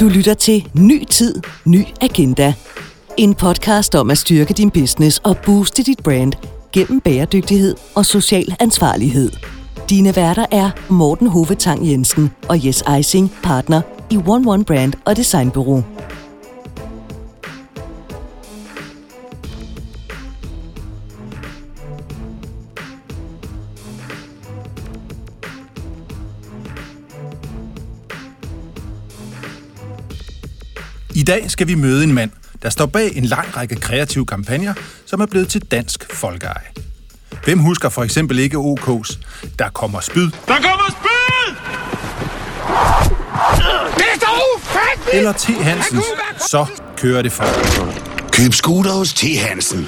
Du lytter til Ny Tid, Ny Agenda. En podcast om at styrke din business og booste dit brand gennem bæredygtighed og social ansvarlighed. Dine værter er Morten Hovetang Jensen og Jes Eising, partner i One One Brand og Designbureau. I dag skal vi møde en mand, der står bag en lang række kreative kampagner, som er blevet til dansk folkeeje. Hvem husker for eksempel ikke OK's Der kommer spyd? Der kommer spyd! Det er så ufatteligt! Eller T. Hansens Så kører det for dig. Køb scooter hos T. Hansen.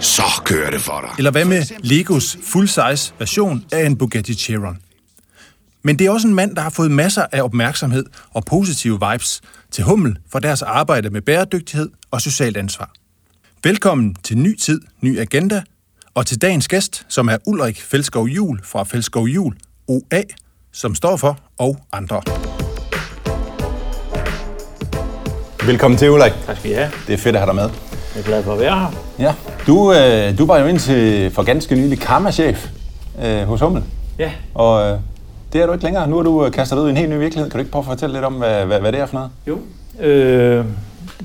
Så kører det for dig. Eller hvad med Legos full-size version af en Bugatti Chiron? Men det er også en mand, der har fået masser af opmærksomhed og positive vibes til Hummel for deres arbejde med bæredygtighed og socialt ansvar. Velkommen til Ny Tid, Ny Agenda, og til dagens gæst, som er Ulrik Felskov Jul fra Felskov Jul OA, som står for og andre. Velkommen til, Ulrik. Tak skal I have. Det er fedt at have dig med. Jeg er glad for at være her. Ja. Du, øh, du var jo indtil for ganske nylig karma-chef øh, hos Hummel. Ja. Og øh, det er du ikke længere. Nu er du øh, kastet ud i en helt ny virkelighed. Kan du ikke prøve at fortælle lidt om, hvad, hvad, hvad det er for noget? Jo. Øh,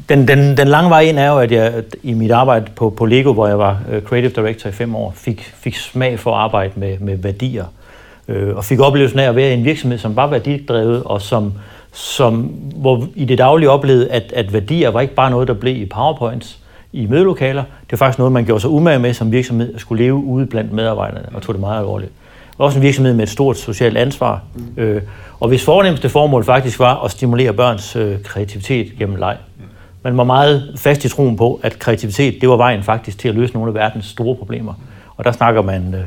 den, den, den lange vej ind er jo, at jeg i mit arbejde på, på Lego, hvor jeg var øh, creative director i fem år, fik, fik smag for at arbejde med, med værdier. Øh, og fik oplevelsen af at være i en virksomhed, som var værdidrevet, og som, som hvor i det daglige oplevede, at, at værdier var ikke bare noget, der blev i powerpoints, i mødelokaler. Det var faktisk noget, man gjorde sig umage med som virksomhed, at skulle leve ude blandt medarbejderne, og tog det meget alvorligt. Også en virksomhed med et stort socialt ansvar. Mm. Øh, og hvis fornemmeste formål faktisk var at stimulere børns øh, kreativitet gennem leg. Man var meget fast i troen på, at kreativitet, det var vejen faktisk til at løse nogle af verdens store problemer. Og der snakker man øh,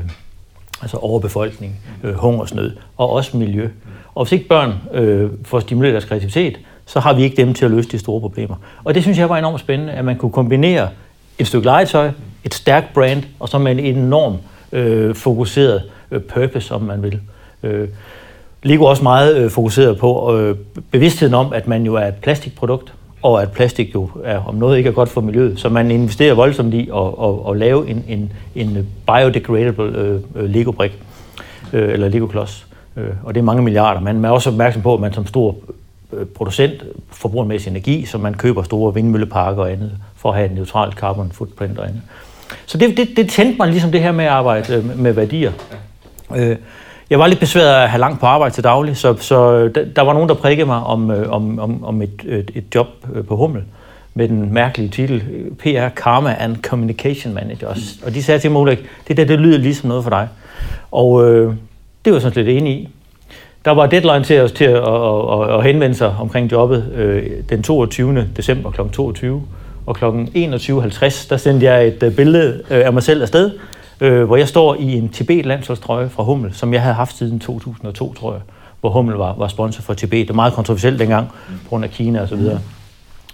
altså overbefolkning, øh, hungersnød og også miljø. Og hvis ikke børn øh, får stimuleret deres kreativitet, så har vi ikke dem til at løse de store problemer. Og det synes jeg var enormt spændende, at man kunne kombinere et stykke legetøj, et stærkt brand, og så med en enorm øh, fokuseret Øh, purpose, om man vil. Øh, Lego er også meget øh, fokuseret på øh, bevidstheden om, at man jo er et plastikprodukt, og at plastik jo er, om noget ikke er godt for miljøet. Så man investerer voldsomt i at, at, at lave en, en, en biodegradable Lego-brik, øh, eller Lego-klods. Øh, og det er mange milliarder. Man er også opmærksom på, at man som stor producent forbruger en masse energi, så man køber store vindmølleparker og andet, for at have et neutralt carbon footprint og andet. Så det, det, det tændte mig ligesom det her med at arbejde med værdier. Øh, jeg var lidt besværet af at have langt på arbejde til daglig, så, så øh, der var nogen, der prikkede mig om, øh, om, om, om et, et, et job øh, på Hummel med den mærkelige titel PR Karma and Communication Manager. Og de sagde til mig, det der det lyder ligesom noget for dig. Og øh, det var sådan lidt enig i. Der var deadline til os til at, at, at, at henvende sig omkring jobbet øh, den 22. december kl. 22. Og kl. 21.50, der sendte jeg et billede af mig selv afsted, øh, hvor jeg står i en Tibet-landsholdstrøje fra Hummel, som jeg havde haft siden 2002, tror jeg, hvor Hummel var, var sponsor for Tibet. Det var meget kontroversielt dengang, på grund af Kina og så videre.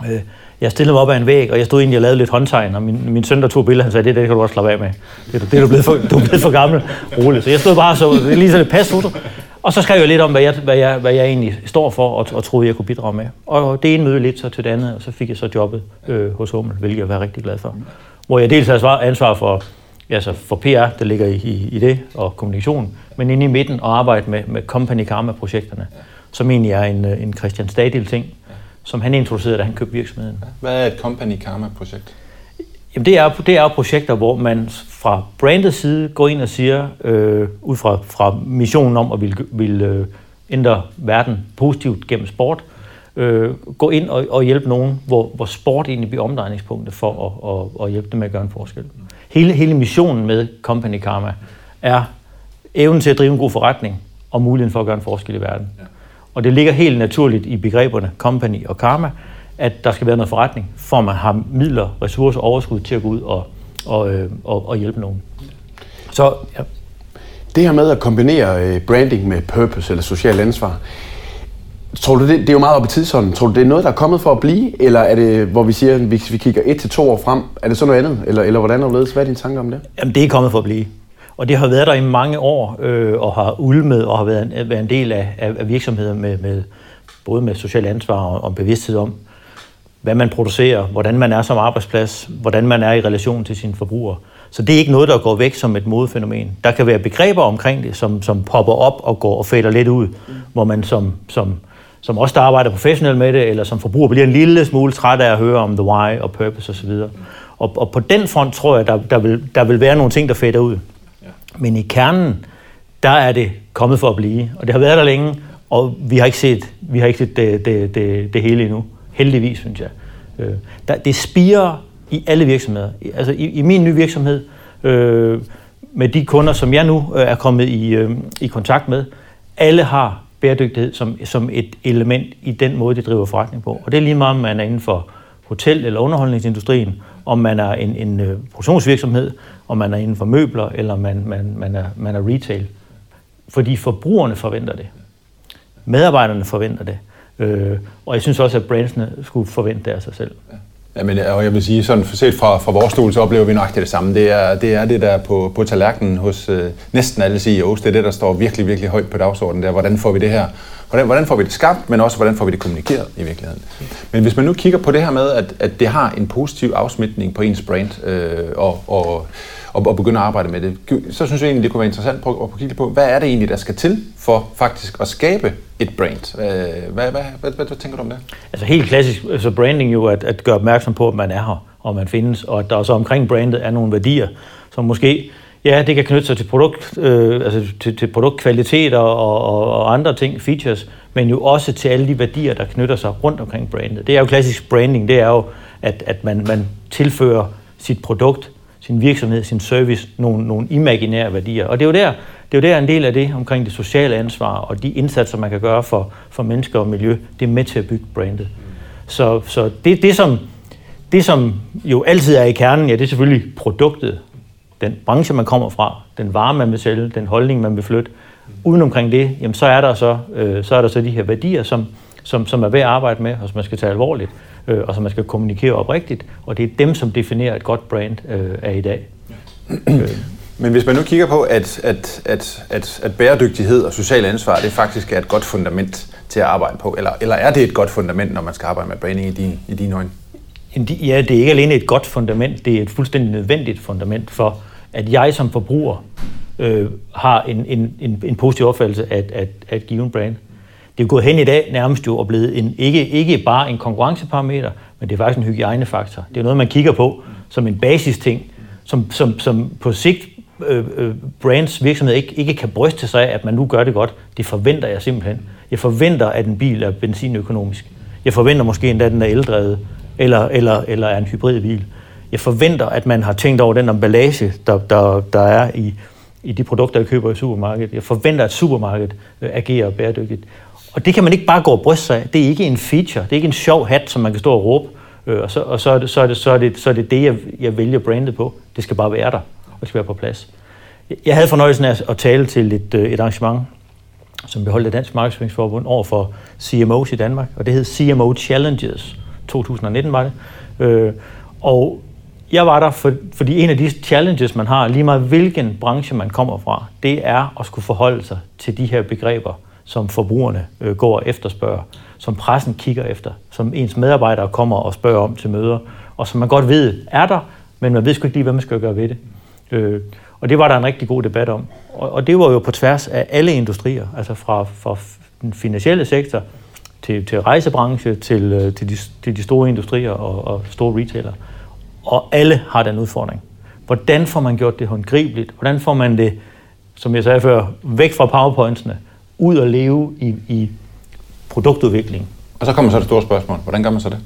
Øh, jeg stillede mig op ad en væg, og jeg stod egentlig og lavede lidt håndtegn, og min, min søn, der tog billeder, han sagde, det, det kan du også slappe af med. Det, det er du blevet for, du er blevet for gammel. Roligt. Så jeg stod bare så, det er lige sådan et pasfoto. Og så skrev jeg lidt om, hvad jeg, hvad jeg, hvad jeg egentlig står for, og, og troede, jeg kunne bidrage med. Og det ene møde lidt så til det andet, og så fik jeg så jobbet øh, hos Hummel, hvilket jeg var rigtig glad for. Hvor jeg dels har ansvar for, altså for PR, der ligger i, i, i det, og kommunikation, men inde i midten og arbejde med, med Company Karma-projekterne, som egentlig er en, en Christian Stadil ting, som han introducerede, da han købte virksomheden. Hvad er et Company Karma-projekt? Jamen det er, det er projekter, hvor man fra brandets side går ind og siger, øh, ud fra, fra missionen om at ville, vil, øh, ændre verden positivt gennem sport, øh, gå ind og, og hjælpe nogen, hvor, hvor sport egentlig bliver omdrejningspunktet for at, at, at hjælpe dem med at gøre en forskel. Hele, hele missionen med Company Karma er evnen til at drive en god forretning og muligheden for at gøre en forskel i verden. Ja. Og det ligger helt naturligt i begreberne company og karma, at der skal være noget forretning, for man har midler, ressourcer, overskud til at gå ud og, og, øh, og, og hjælpe nogen. Så ja. Det her med at kombinere øh, branding med purpose eller social ansvar, tror du det, det er jo meget op i tidsånden, tror du det er noget, der er kommet for at blive, eller er det, hvor vi siger, hvis vi kigger et til to år frem, er det så noget andet, eller, eller hvordan er det Hvad er dine tanker om det? Jamen det er kommet for at blive. Og det har været der i mange år, øh, og har ulmet og har været en, været en del af, af, af virksomheder med, med både med social ansvar og, og bevidsthed om, hvad man producerer, hvordan man er som arbejdsplads, hvordan man er i relation til sine forbrugere. Så det er ikke noget, der går væk som et modefænomen. Der kan være begreber omkring det, som, som popper op og går og fader lidt ud, hvor man som, som, som også der arbejder professionelt med det, eller som forbruger bliver en lille smule træt af at høre om the why og purpose osv. Og, og på den front tror jeg, der, der, vil, der vil være nogle ting, der fader ud. Men i kernen, der er det kommet for at blive, og det har været der længe, og vi har ikke set, vi har ikke set det, det, det, det hele endnu. Heldigvis, synes jeg. Øh, der, det spiger i alle virksomheder. Altså i, i min nye virksomhed, øh, med de kunder, som jeg nu øh, er kommet i, øh, i kontakt med, alle har bæredygtighed som, som et element i den måde, de driver forretning på. Og det er lige meget, om man er inden for hotel- eller underholdningsindustrien, om man er en, en øh, produktionsvirksomhed, om man er inden for møbler, eller man, man, man, er, man er retail. Fordi forbrugerne forventer det. Medarbejderne forventer det. Øh, og jeg synes også, at brandsene skulle forvente det af sig selv. Jamen, øh, og jeg vil sige, sådan set fra, fra vores stol, så oplever vi nok det samme. Det er det, er det der på, på tallerkenen hos øh, næsten alle CEOs. Det er det, der står virkelig, virkelig højt på dagsordenen. Der. Hvordan får vi det her? Hvordan, hvordan får vi det skabt, men også hvordan får vi det kommunikeret i virkeligheden? Men hvis man nu kigger på det her med, at, at det har en positiv afsmitning på ens brand, øh, og, og og, og begynde at arbejde med det. Så synes jeg egentlig, det kunne være interessant at prøve at kigge på, hvad er det egentlig, der skal til for faktisk at skabe et brand? Hvad, hvad, hvad, hvad, hvad tænker du om det? Altså helt klassisk, så altså branding jo at, at gøre opmærksom på, at man er her, og man findes, og at der også omkring brandet er nogle værdier, som måske Ja, det kan knytte sig til, produkt, øh, altså til, til produktkvalitet og, og, og andre ting, features, men jo også til alle de værdier, der knytter sig rundt omkring brandet. Det er jo klassisk branding, det er jo, at, at man, man tilfører sit produkt sin virksomhed, sin service, nogle, nogle imaginære værdier. Og det er jo der, det er jo der en del af det omkring det sociale ansvar og de indsatser, man kan gøre for, for mennesker og miljø, det er med til at bygge brandet. Så, så det, det, som, det, som jo altid er i kernen, ja, det er selvfølgelig produktet, den branche, man kommer fra, den vare, man vil sælge, den holdning, man vil flytte. Uden omkring det, jamen, så, er der så, øh, så er der så de her værdier, som, som, som er værd at arbejde med, og som man skal tage alvorligt øh, og som man skal kommunikere oprigtigt, og det er dem, som definerer et godt brand øh, af i dag. Men hvis man nu kigger på, at, at, at, at, at bæredygtighed og social ansvar, det faktisk er et godt fundament til at arbejde på, eller, eller er det et godt fundament, når man skal arbejde med branding i, din, i dine øjne? Ja, det er ikke alene et godt fundament, det er et fuldstændig nødvendigt fundament for, at jeg som forbruger øh, har en, en, en, en positiv opfattelse af, af, af et given brand det er gået hen i dag nærmest jo og blevet en, ikke, ikke bare en konkurrenceparameter, men det er faktisk en hygiejnefaktor. Det er noget, man kigger på som en basisting, som, som, som på sigt øh, øh, brands virksomhed ikke, ikke kan bryste sig af, at man nu gør det godt. Det forventer jeg simpelthen. Jeg forventer, at en bil er benzinøkonomisk. Jeg forventer måske endda, at den er eldrevet, eller, eller, eller er en hybridbil. Jeg forventer, at man har tænkt over den emballage, der, der, der er i, i de produkter, jeg køber i supermarkedet. Jeg forventer, at supermarkedet øh, agerer bæredygtigt. Og det kan man ikke bare gå og bryste sig af. Det er ikke en feature. Det er ikke en sjov hat, som man kan stå og råbe. Øh, og så, og så, er, det, så, er, det, så, er, det, så er det det, jeg, jeg vælger brandet på. Det skal bare være der, og det skal være på plads. Jeg havde fornøjelsen af at tale til et, øh, et arrangement, som vi holdt af Dansk Markedsføringsforbund over for CMOs i Danmark, og det hed CMO Challenges 2019 var det. Øh, og jeg var der, for, fordi en af de challenges, man har, lige meget hvilken branche man kommer fra, det er at skulle forholde sig til de her begreber, som forbrugerne øh, går og efterspørger, som pressen kigger efter, som ens medarbejdere kommer og spørger om til møder, og som man godt ved er der, men man ved sgu ikke lige, hvad man skal gøre ved det. Øh, og det var der en rigtig god debat om. Og, og det var jo på tværs af alle industrier, altså fra, fra den finansielle sektor til, til rejsebranche, til, øh, til, de, til de store industrier og, og store retailer. Og alle har den udfordring. Hvordan får man gjort det håndgribeligt? Hvordan får man det, som jeg sagde før, væk fra powerpointsene, ud og leve i, i produktudvikling. Og så kommer så det store spørgsmål. Hvordan gør man så det?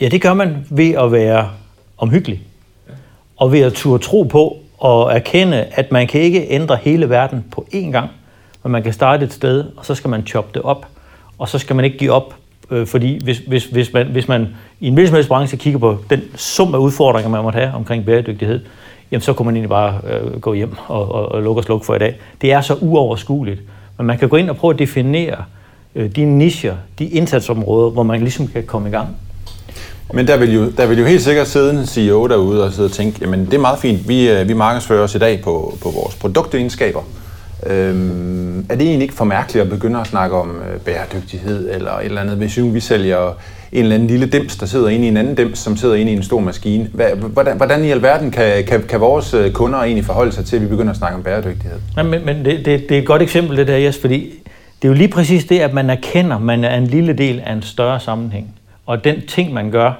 Ja, det gør man ved at være omhyggelig. Og ved at turde tro på og erkende, at man kan ikke ændre hele verden på én gang, men man kan starte et sted, og så skal man choppe det op. Og så skal man ikke give op, øh, fordi hvis, hvis, hvis, man, hvis man i en hvilken branche kigger på den sum af udfordringer, man måtte have omkring bæredygtighed, jamen så kunne man egentlig bare øh, gå hjem og, og, og lukke og slukke for i dag. Det er så uoverskueligt. Men man kan gå ind og prøve at definere øh, de nischer, de indsatsområder, hvor man ligesom kan komme i gang. Men der vil, jo, der vil jo helt sikkert sidde en CEO derude og sidde og tænke, jamen det er meget fint, vi, øh, vi markedsfører os i dag på, på vores produktegenskaber. Øhm, er det egentlig ikke for mærkeligt at begynde at snakke om øh, bæredygtighed eller et eller andet, hvis nu vi sælger en eller anden lille dims, der sidder inde i en anden dims, som sidder inde i en stor maskine. Hvad, hvordan, hvordan i alverden kan, kan, kan vores øh, kunder egentlig forholde sig til, at vi begynder at snakke om bæredygtighed? Ja, men men det, det, det er et godt eksempel, det der, Jes, fordi det er jo lige præcis det, at man erkender, at man er en lille del af en større sammenhæng. Og den ting, man gør,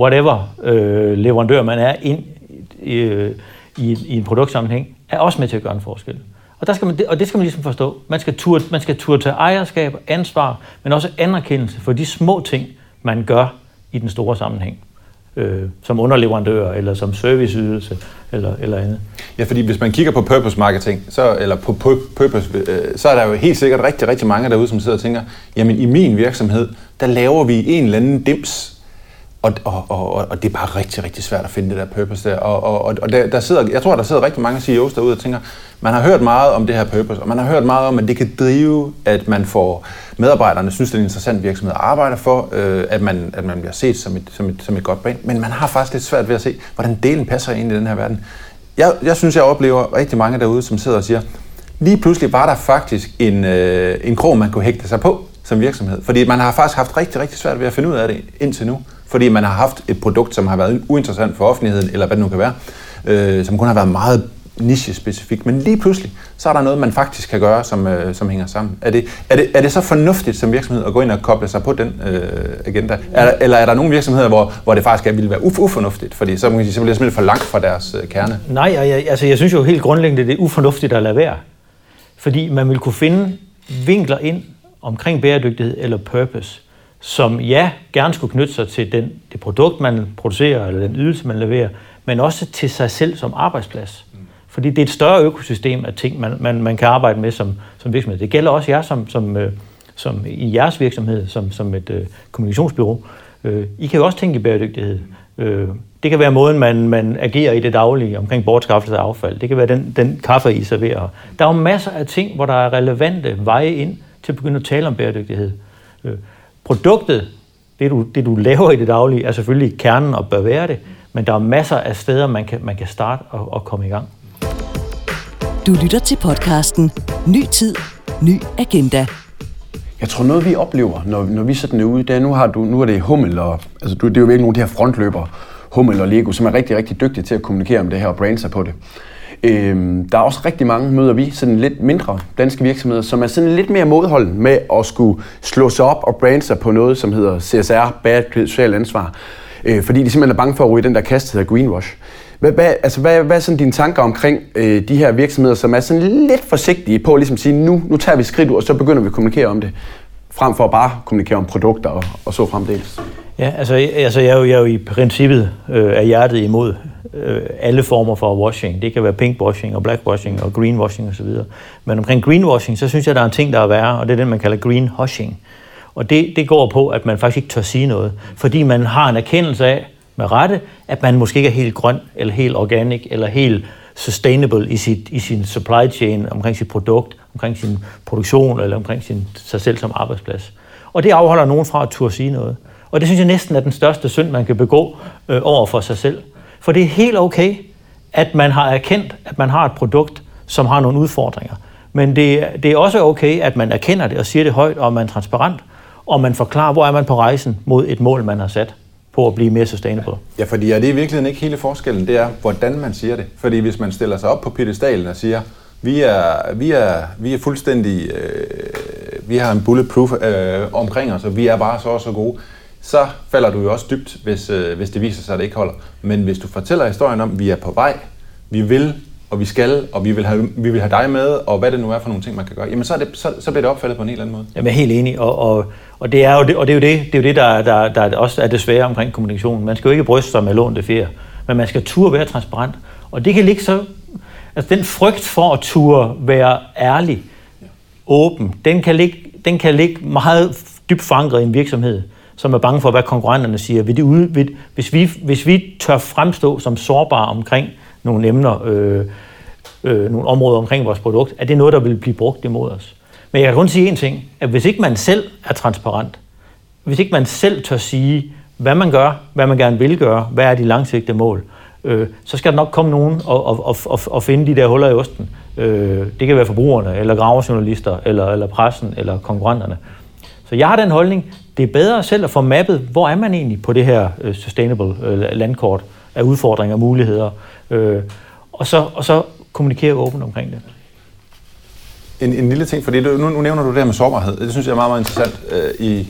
whatever øh, leverandør man er ind øh, i, i en produktsammenhæng, er også med til at gøre en forskel. Og, der skal man, og det skal man ligesom forstå. Man skal, turde, man skal turde tage ejerskab, ansvar, men også anerkendelse for de små ting, man gør i den store sammenhæng. Øh, som underleverandør, eller som serviceydelse, eller, eller andet. Ja, fordi hvis man kigger på purpose marketing, så, eller på purpose, øh, så er der jo helt sikkert rigtig, rigtig mange derude, som sidder og tænker, jamen i min virksomhed, der laver vi en eller anden dims, og, og, og, og det er bare rigtig, rigtig svært at finde det der purpose der. Og, og, og der, der sidder, jeg tror, der sidder rigtig mange CEOs derude og tænker, man har hørt meget om det her purpose, og man har hørt meget om, at det kan drive, at man får medarbejderne synes, det er en interessant virksomhed at arbejde for, øh, at, man, at man bliver set som et, som, et, som et godt brand. Men man har faktisk lidt svært ved at se, hvordan delen passer ind i den her verden. Jeg, jeg synes, jeg oplever rigtig mange derude, som sidder og siger, lige pludselig var der faktisk en, øh, en krog, man kunne hægte sig på som virksomhed. Fordi man har faktisk haft rigtig, rigtig svært ved at finde ud af det indtil nu fordi man har haft et produkt, som har været uinteressant for offentligheden, eller hvad det nu kan være, øh, som kun har været meget niche-specifikt, Men lige pludselig, så er der noget, man faktisk kan gøre, som, øh, som hænger sammen. Er det, er, det, er det så fornuftigt som virksomhed at gå ind og koble sig på den øh, agenda? Er, eller er der nogle virksomheder, hvor, hvor det faktisk ville være uf- ufornuftigt? Fordi så man sige, så bliver det simpelthen for langt fra deres øh, kerne. Nej, jeg, altså jeg synes jo helt grundlæggende, det er ufornuftigt at lade være. Fordi man vil kunne finde vinkler ind omkring bæredygtighed eller purpose, som ja, gerne skulle knytte sig til den, det produkt, man producerer, eller den ydelse, man leverer, men også til sig selv som arbejdsplads. Fordi det er et større økosystem af ting, man, man, man kan arbejde med som, som virksomhed. Det gælder også jer som, som, øh, som i jeres virksomhed, som, som et øh, kommunikationsbyrå. Øh, I kan jo også tænke i bæredygtighed. Øh, det kan være måden, man, man agerer i det daglige omkring bortskaffelse af affald. Det kan være den, den kaffe, I serverer. Der er jo masser af ting, hvor der er relevante veje ind til at begynde at tale om bæredygtighed. Øh, produktet, det du, det du laver i det daglige, er selvfølgelig kernen og bør være det, men der er masser af steder, man kan, man kan starte og, og komme i gang. Du lytter til podcasten Ny Tid, Ny Agenda. Jeg tror noget, vi oplever, når, når vi sådan er ude, det er, nu, har du, nu er det Hummel, og, altså, du, det er jo virkelig nogle af de her frontløbere, Hummel og Lego, som er rigtig, rigtig dygtige til at kommunikere om det her og brande sig på det. Øhm, der er også rigtig mange, møder vi, sådan lidt mindre danske virksomheder, som er sådan lidt mere modholden med at skulle slå sig op og brande sig på noget, som hedder CSR, bæredygtighed, social ansvar. Øh, fordi de simpelthen er bange for at ryge den der kast, der hedder greenwash. Hvad, hvad, altså, hvad, hvad er sådan dine tanker omkring øh, de her virksomheder, som er sådan lidt forsigtige på ligesom at ligesom sige, nu, nu tager vi skridt ud, og så begynder vi at kommunikere om det, frem for at bare kommunikere om produkter og, og så fremdeles? Ja, altså, altså jeg, er jo, jeg er jo i princippet øh, af hjertet imod øh, alle former for washing. Det kan være pinkwashing og blackwashing og greenwashing osv. Men omkring greenwashing, så synes jeg, der er en ting, der er værre, og det er den, man kalder greenhushing. Og det, det går på, at man faktisk ikke tør sige noget, fordi man har en erkendelse af, med rette, at man måske ikke er helt grøn, eller helt organic, eller helt sustainable i, sit, i sin supply chain, omkring sit produkt, omkring sin produktion, eller omkring sin, sig selv som arbejdsplads. Og det afholder nogen fra at turde sige noget. Og det synes jeg næsten er den største synd, man kan begå øh, over for sig selv. For det er helt okay, at man har erkendt, at man har et produkt, som har nogle udfordringer. Men det, det er også okay, at man erkender det og siger det højt, og man er transparent, og man forklarer, hvor er man på rejsen mod et mål, man har sat på at blive mere sustainable. Ja, fordi er det i virkeligheden ikke hele forskellen? Det er, hvordan man siger det. Fordi hvis man stiller sig op på pedestalen og siger, vi er, vi er, vi er fuldstændig, øh, vi har en bulletproof øh, omkring os, og vi er bare så og så gode, så falder du jo også dybt, hvis, øh, hvis det viser sig, at det ikke holder. Men hvis du fortæller historien om, at vi er på vej, vi vil, og vi skal, og vi vil, have, vi vil have dig med, og hvad det nu er for nogle ting, man kan gøre, jamen så, er det, så, så bliver det opfattet på en helt anden måde. Jamen, jeg er helt enig, og, og, og det er jo det, og det, er jo det, det, er jo det der, der, der også er det svære omkring kommunikation. Man skal jo ikke bryste sig med lånte fjer, men man skal turde være transparent. Og det kan ligge så... Altså den frygt for at turde være ærlig, åben, den kan ligge, den kan ligge meget dybt forankret i en virksomhed som er bange for, hvad konkurrenterne siger. Vil de ude, vil, hvis, vi, hvis vi tør fremstå som sårbare omkring nogle emner, øh, øh, nogle områder omkring vores produkt, er det noget, der vil blive brugt imod os. Men jeg kan kun sige én ting, at hvis ikke man selv er transparent, hvis ikke man selv tør sige, hvad man gør, hvad man gerne vil gøre, hvad er de langsigtede mål, øh, så skal der nok komme nogen og, og, og, og finde de der huller i osten, Øh, det kan være forbrugerne, eller gravejournalister, eller, eller pressen, eller konkurrenterne. Så jeg har den holdning, det er bedre selv at få mappet, hvor er man egentlig på det her øh, sustainable øh, landkort af udfordringer og muligheder, øh, og, så, og så kommunikere åbent omkring det. En, en lille ting, for det, nu, nu nævner du det her med sårbarhed. Det synes jeg er meget, meget interessant øh, i,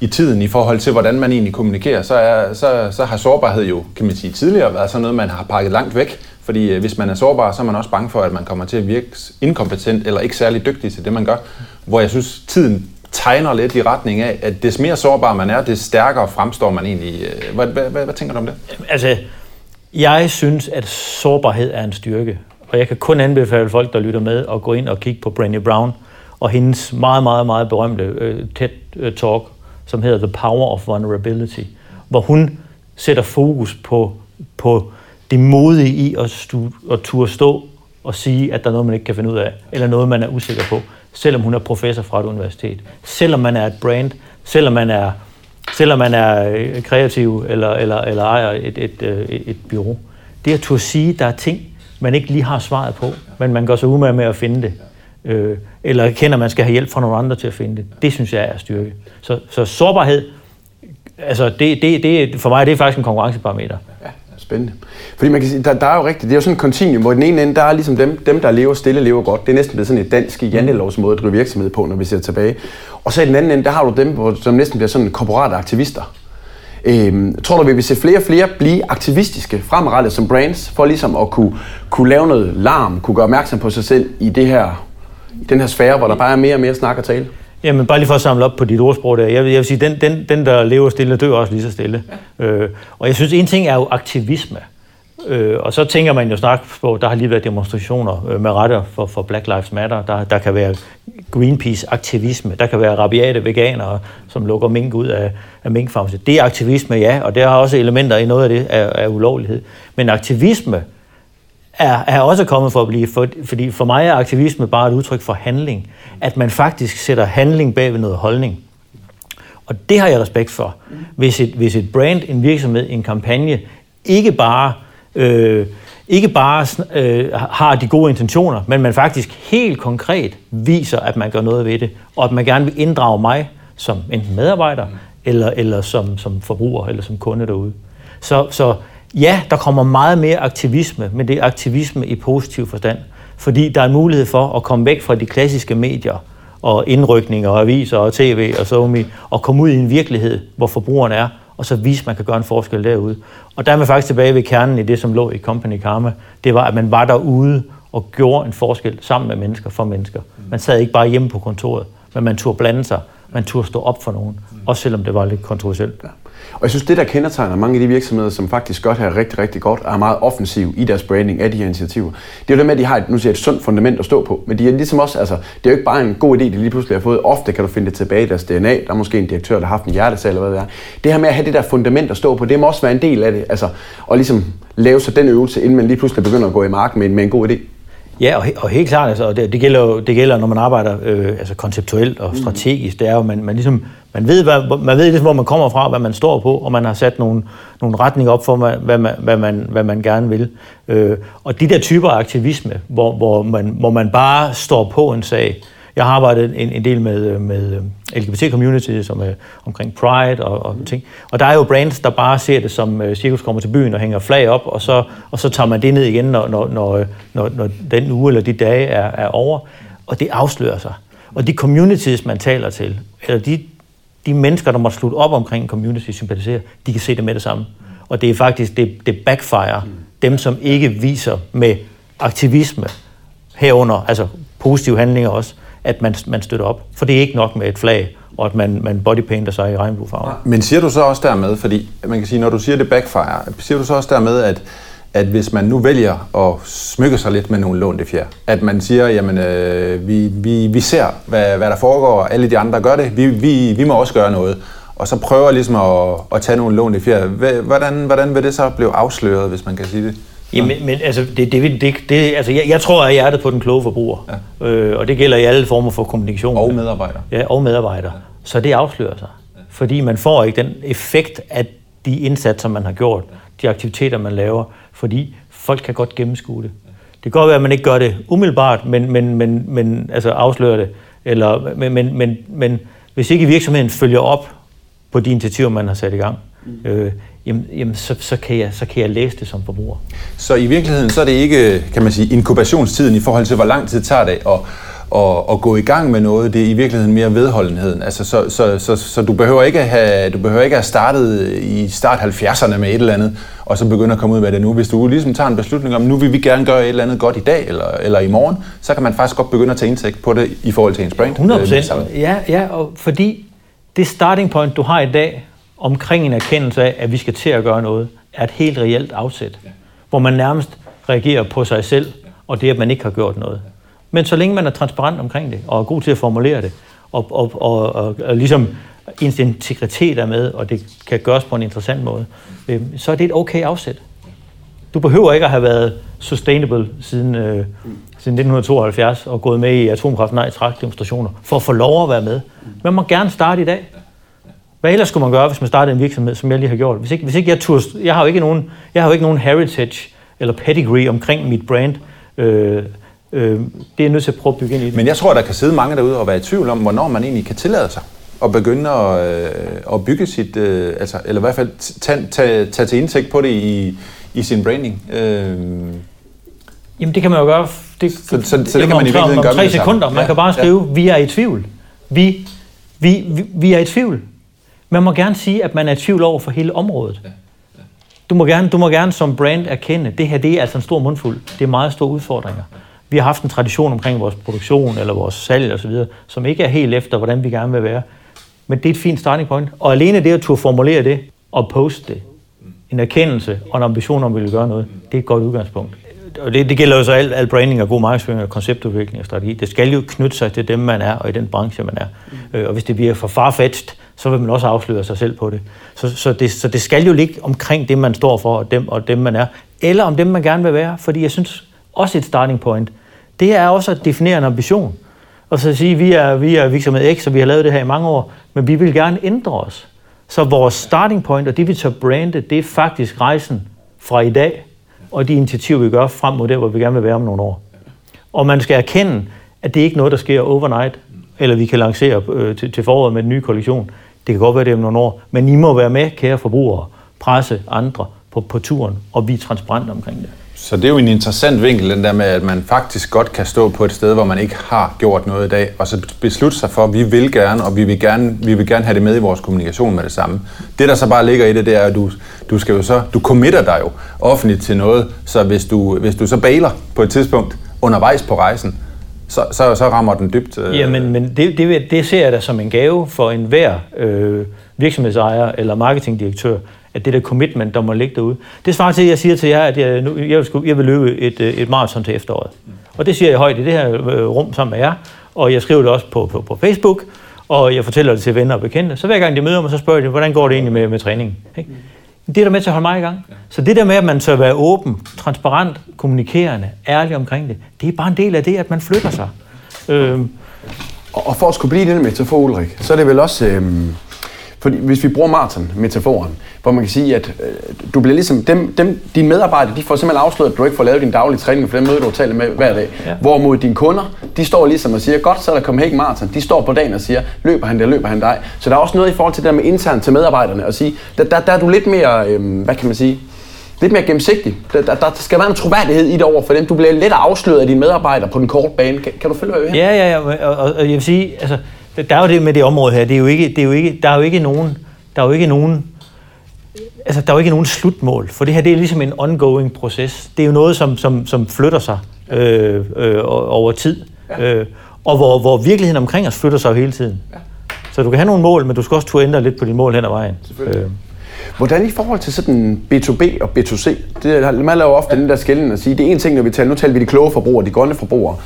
i tiden i forhold til, hvordan man egentlig kommunikerer. Så, er, så, så har sårbarhed jo, kan man sige, tidligere været sådan noget, man har pakket langt væk. Fordi øh, hvis man er sårbar, så er man også bange for, at man kommer til at virke inkompetent eller ikke særlig dygtig til det, man gør. Hvor jeg synes, tiden tegner lidt i retning af, at des mere sårbar man er, des stærkere fremstår man egentlig. Øh, hvad, hvad, hvad, hvad tænker du om det? Altså, jeg synes, at sårbarhed er en styrke. Og jeg kan kun anbefale folk, der lytter med, at gå ind og kigge på Brené Brown og hendes meget, meget, meget berømte øh, uh, TED-talk, øh, som hedder The Power of Vulnerability, hvor hun sætter fokus på, på det modige i at, stu, at turde stå og sige, at der er noget, man ikke kan finde ud af, eller noget, man er usikker på, selvom hun er professor fra et universitet, selvom man er et brand, selvom man er, selvom man er øh, kreativ eller, eller, eller ejer et, et, et, et bureau. Det at turde sige, at der er ting, man ikke lige har svaret på, men man går så umage med at finde det. Øh, eller kender, at man skal have hjælp fra nogle andre til at finde det. Det synes jeg er styrke. Så, så sårbarhed, altså det, det, det, for mig det er faktisk en konkurrenceparameter. Spændende. Fordi man kan sige, der, der er jo rigtigt, det er jo sådan en continuum, hvor den ene ende, der er ligesom dem, dem der lever stille, lever godt. Det er næsten blevet sådan et dansk jantelovs måde at drive virksomhed på, når vi ser tilbage. Og så i den anden ende, der har du dem, hvor, som næsten bliver sådan korporate aktivister. Øhm, tror du, vi vil se flere og flere blive aktivistiske fremadrettet som brands, for ligesom at kunne, kunne lave noget larm, kunne gøre opmærksom på sig selv i det her, i den her sfære, hvor der bare er mere og mere snak og tale? Jamen, bare lige for at samle op på dit ordsprog der. Jeg vil, jeg vil sige, den, den, den, der lever stille, dør også lige så stille. Ja. Øh, og jeg synes, en ting er jo aktivisme. Øh, og så tænker man jo snart på, der har lige været demonstrationer øh, med retter for, for Black Lives Matter. Der, der kan være Greenpeace-aktivisme. Der kan være rabiate veganere, som lukker mink ud af, af minkfarmene. Det er aktivisme, ja, og der har også elementer i noget af det af, af ulovlighed. Men aktivisme er, er også kommet for at blive, for, fordi for mig er aktivisme bare et udtryk for handling. At man faktisk sætter handling bag ved noget holdning. Og det har jeg respekt for. Hvis et, hvis et brand, en virksomhed, en kampagne, ikke bare, øh, ikke bare øh, har de gode intentioner, men man faktisk helt konkret viser, at man gør noget ved det, og at man gerne vil inddrage mig som enten medarbejder, eller, eller som, som forbruger, eller som kunde derude. Så, så ja, der kommer meget mere aktivisme, men det er aktivisme i positiv forstand. Fordi der er en mulighed for at komme væk fra de klassiske medier, og indrykninger, og aviser, og tv, og så og komme ud i en virkelighed, hvor forbrugeren er, og så vise, at man kan gøre en forskel derude. Og der er man faktisk tilbage ved kernen i det, som lå i Company Karma. Det var, at man var derude og gjorde en forskel sammen med mennesker, for mennesker. Man sad ikke bare hjemme på kontoret, men man turde blande sig, man turde stå op for nogen, også selvom det var lidt kontroversielt. Og jeg synes, det der kendetegner mange af de virksomheder, som faktisk godt har rigtig, rigtig godt, og er meget offensiv i deres branding af de her initiativer, det er jo det med, at de har et, nu siger et sundt fundament at stå på. Men de er ligesom også, altså, det er jo ikke bare en god idé, de lige pludselig har fået. Ofte kan du finde det tilbage i deres DNA. Der er måske en direktør, der har haft en hjertesag eller hvad det er. Det her med at have det der fundament at stå på, det må også være en del af det. Altså, og ligesom lave sig den øvelse, inden man lige pludselig begynder at gå i marken med, med en god idé. Ja, og, og helt klart, altså, det, det, gælder jo, det gælder, når man arbejder øh, altså konceptuelt og strategisk, det er jo, man, man, ligesom, man ved, hvad, man ved ligesom, hvor man kommer fra, hvad man står på, og man har sat nogle, nogle retninger op for, hvad man, hvad man, hvad man gerne vil. Øh, og de der typer af aktivisme, hvor, hvor, man, hvor man bare står på en sag, jeg har arbejdet en, en del med, med LGBT-community, som er omkring Pride og, og ting. Og der er jo brands, der bare ser det som uh, cirkus kommer til byen og hænger flag op, og så, og så tager man det ned igen, når, når, når, når, når den uge eller de dage er, er over. Og det afslører sig. Og de communities, man taler til, eller de, de mennesker, der må slutte op omkring en community, sympatiserer, de kan se det med det samme. Og det er faktisk, det, det backfire dem, som ikke viser med aktivisme herunder, altså positive handlinger også, at man, man støtter op. For det er ikke nok med et flag, og at man, man bodypainter sig i regnbuefarver. Men siger du så også dermed, fordi man kan sige, når du siger det backfire, siger du så også dermed, at, at hvis man nu vælger at smykke sig lidt med nogle lånte fjer, at man siger, jamen øh, vi, vi, vi ser, hvad, hvad der foregår, og alle de andre gør det, vi, vi, vi må også gøre noget, og så prøver ligesom at, at tage nogle lånte fjer. Hvordan, hvordan vil det så blive afsløret, hvis man kan sige det? Jamen, men altså, det, det, det, det, altså jeg, jeg tror, at jeg er hjertet på den kloge forbruger. Ja. Øh, og det gælder i alle former for kommunikation. Og medarbejder. Ja, og medarbejder. Ja. Så det afslører sig. Ja. Fordi man får ikke den effekt af de indsatser, man har gjort, de aktiviteter, man laver, fordi folk kan godt gennemskue det. Det kan godt være, at man ikke gør det umiddelbart, men, men, men, men altså afslører det. Eller, men, men, men, men hvis ikke virksomheden følger op på de initiativer, man har sat i gang, mm. øh, jamen, jamen så, så, kan jeg, så kan jeg læse det som forbruger. Så i virkeligheden, så er det ikke, kan man sige, inkubationstiden i forhold til, hvor lang tid tager det at, at, at gå i gang med noget. Det er i virkeligheden mere vedholdenheden. Altså, så, så, så, så du behøver ikke at have, du behøver ikke at have startet i start 70'erne med et eller andet, og så begynde at komme ud med det nu. Hvis du ligesom tager en beslutning om, nu vil vi gerne gøre et eller andet godt i dag eller, eller i morgen, så kan man faktisk godt begynde at tage indsigt på det i forhold til ens brand. 100 procent. Ja, ja, og fordi det starting point, du har i dag, omkring en erkendelse af, at vi skal til at gøre noget, er et helt reelt afsæt, ja. hvor man nærmest reagerer på sig selv, og det, at man ikke har gjort noget. Men så længe man er transparent omkring det, og er god til at formulere det, og, og, og, og, og ligesom ens integritet er med, og det kan gøres på en interessant måde, øh, så er det et okay afsæt. Du behøver ikke at have været sustainable siden, øh, siden 1972 og gået med i atomkraft nej demonstrationer for at få lov at være med. Man må gerne starte i dag. Hvad ellers skulle man gøre, hvis man startede en virksomhed, som jeg lige har gjort? Hvis ikke, hvis ikke jeg, turde, jeg har jo ikke nogen, jeg har jo ikke nogen heritage eller pedigree omkring mit brand. Øh, øh, det er nødt til at prøve at bygge ind i det. Men jeg tror, der kan sidde mange derude og være i tvivl om, hvornår man egentlig kan tillade sig at begynde at, øh, at bygge sit, øh, altså, eller i hvert fald tage, tage, tage til indtægt på det i, i sin branding. Øh, Jamen det kan man jo gøre. Det, så, så, så det kan man i virkeligheden gøre med tre sekunder. Man Ja, kan bare skrive, vi er i tvivl. Vi, vi, vi, vi er i tvivl. Man må gerne sige, at man er i tvivl over for hele området. Du må, gerne, du må gerne som brand erkende, at det her det er altså en stor mundfuld. Det er meget store udfordringer. Vi har haft en tradition omkring vores produktion eller vores salg osv., som ikke er helt efter, hvordan vi gerne vil være. Men det er et fint starting point. Og alene det at turde formulere det og poste det, en erkendelse og en ambition om, at vi vil gøre noget, det er et godt udgangspunkt. Og det, det gælder jo så al, al branding og god markedsføring og konceptudvikling og strategi. Det skal jo knytte sig til dem, man er, og i den branche, man er. Mm. Og hvis det bliver for farfetched, så vil man også afsløre sig selv på det. Så, så, det. så det skal jo ligge omkring det, man står for, og dem, og dem, man er. Eller om dem, man gerne vil være. Fordi jeg synes også et starting point, det er også at definere en ambition. Og så at sige, vi er, vi er virksomhed X, og vi har lavet det her i mange år, men vi vil gerne ændre os. Så vores starting point, og det vi tager brande, det er faktisk rejsen fra i dag, og de initiativer, vi gør frem mod der, hvor vi gerne vil være om nogle år. Og man skal erkende, at det ikke er noget, der sker overnight, eller vi kan lancere øh, til, til foråret med den nye kollektion. Det kan godt være det om nogle år, men I må være med, kære forbrugere, presse andre på, på turen, og vi er transparente omkring det. Så det er jo en interessant vinkel, den der med, at man faktisk godt kan stå på et sted, hvor man ikke har gjort noget i dag, og så beslutte sig for, at vi vil gerne, og vi vil gerne, vi vil gerne have det med i vores kommunikation med det samme. Det, der så bare ligger i det, det er, at du, du skal jo så, du committer dig jo offentligt til noget, så hvis du, hvis du så bailer på et tidspunkt undervejs på rejsen, så, så, så rammer den dybt. Øh... Ja, men, men det, det, det ser jeg da som en gave for enhver øh, virksomhedsejer eller marketingdirektør, at det der commitment, der må ligge derude. Det svarer til, at jeg siger til jer, at jeg, nu, jeg, vil, jeg vil løbe et, øh, et maraton til efteråret. Og det siger jeg højt i det her øh, rum sammen med jer, og jeg skriver det også på, på, på Facebook, og jeg fortæller det til venner og bekendte. Så hver gang de møder mig, så spørger de, hvordan går det egentlig med, med træningen? Ikke? Det er der med til at holde mig i gang. Så det der med, at man tør være åben, transparent, kommunikerende, ærlig omkring det, det er bare en del af det, at man flytter sig. Øhm. Og, og for at skulle blive den metafor, Ulrik, så er det vel også... Øhm, fordi hvis vi bruger maraton-metaforen, hvor man kan sige, at øh, du bliver ligesom, dem, dem, dine medarbejdere, de får simpelthen afsløret, at du ikke får lavet din daglige træning, for den møde, du taler med hver dag. Ja. Hvorimod dine kunder, de står ligesom og siger, godt, så er der Copenhagen Marathon. De står på dagen og siger, løber han der, løber han dig. Så der er også noget i forhold til det der med internt til medarbejderne, at sige, der, der, der er du lidt mere, øh, hvad kan man sige, lidt mere gennemsigtig. Der, der, der skal være en troværdighed i det over for dem. Du bliver lidt afsløret af dine medarbejdere på den korte bane. Kan, kan du følge, hvad jeg Ja, ja, ja. Og, og, og jeg vil sige, altså, der er jo det med det område her. Det er jo ikke, det er jo ikke, der er jo ikke nogen, der er jo ikke nogen, altså der er jo ikke nogen slutmål. For det her, det er ligesom en ongoing proces. Det er jo noget, som, som, som flytter sig øh, øh, over tid. Ja. Øh, og hvor, hvor virkeligheden omkring os flytter sig jo hele tiden. Ja. Så du kan have nogle mål, men du skal også turde ændre lidt på dine mål hen ad vejen. Øh. Hvordan i forhold til sådan B2B og B2C? Det, man laver ofte ja. den der skældning at sige, det er en ting, når vi taler, nu taler vi de kloge forbrugere, de grønne forbrugere.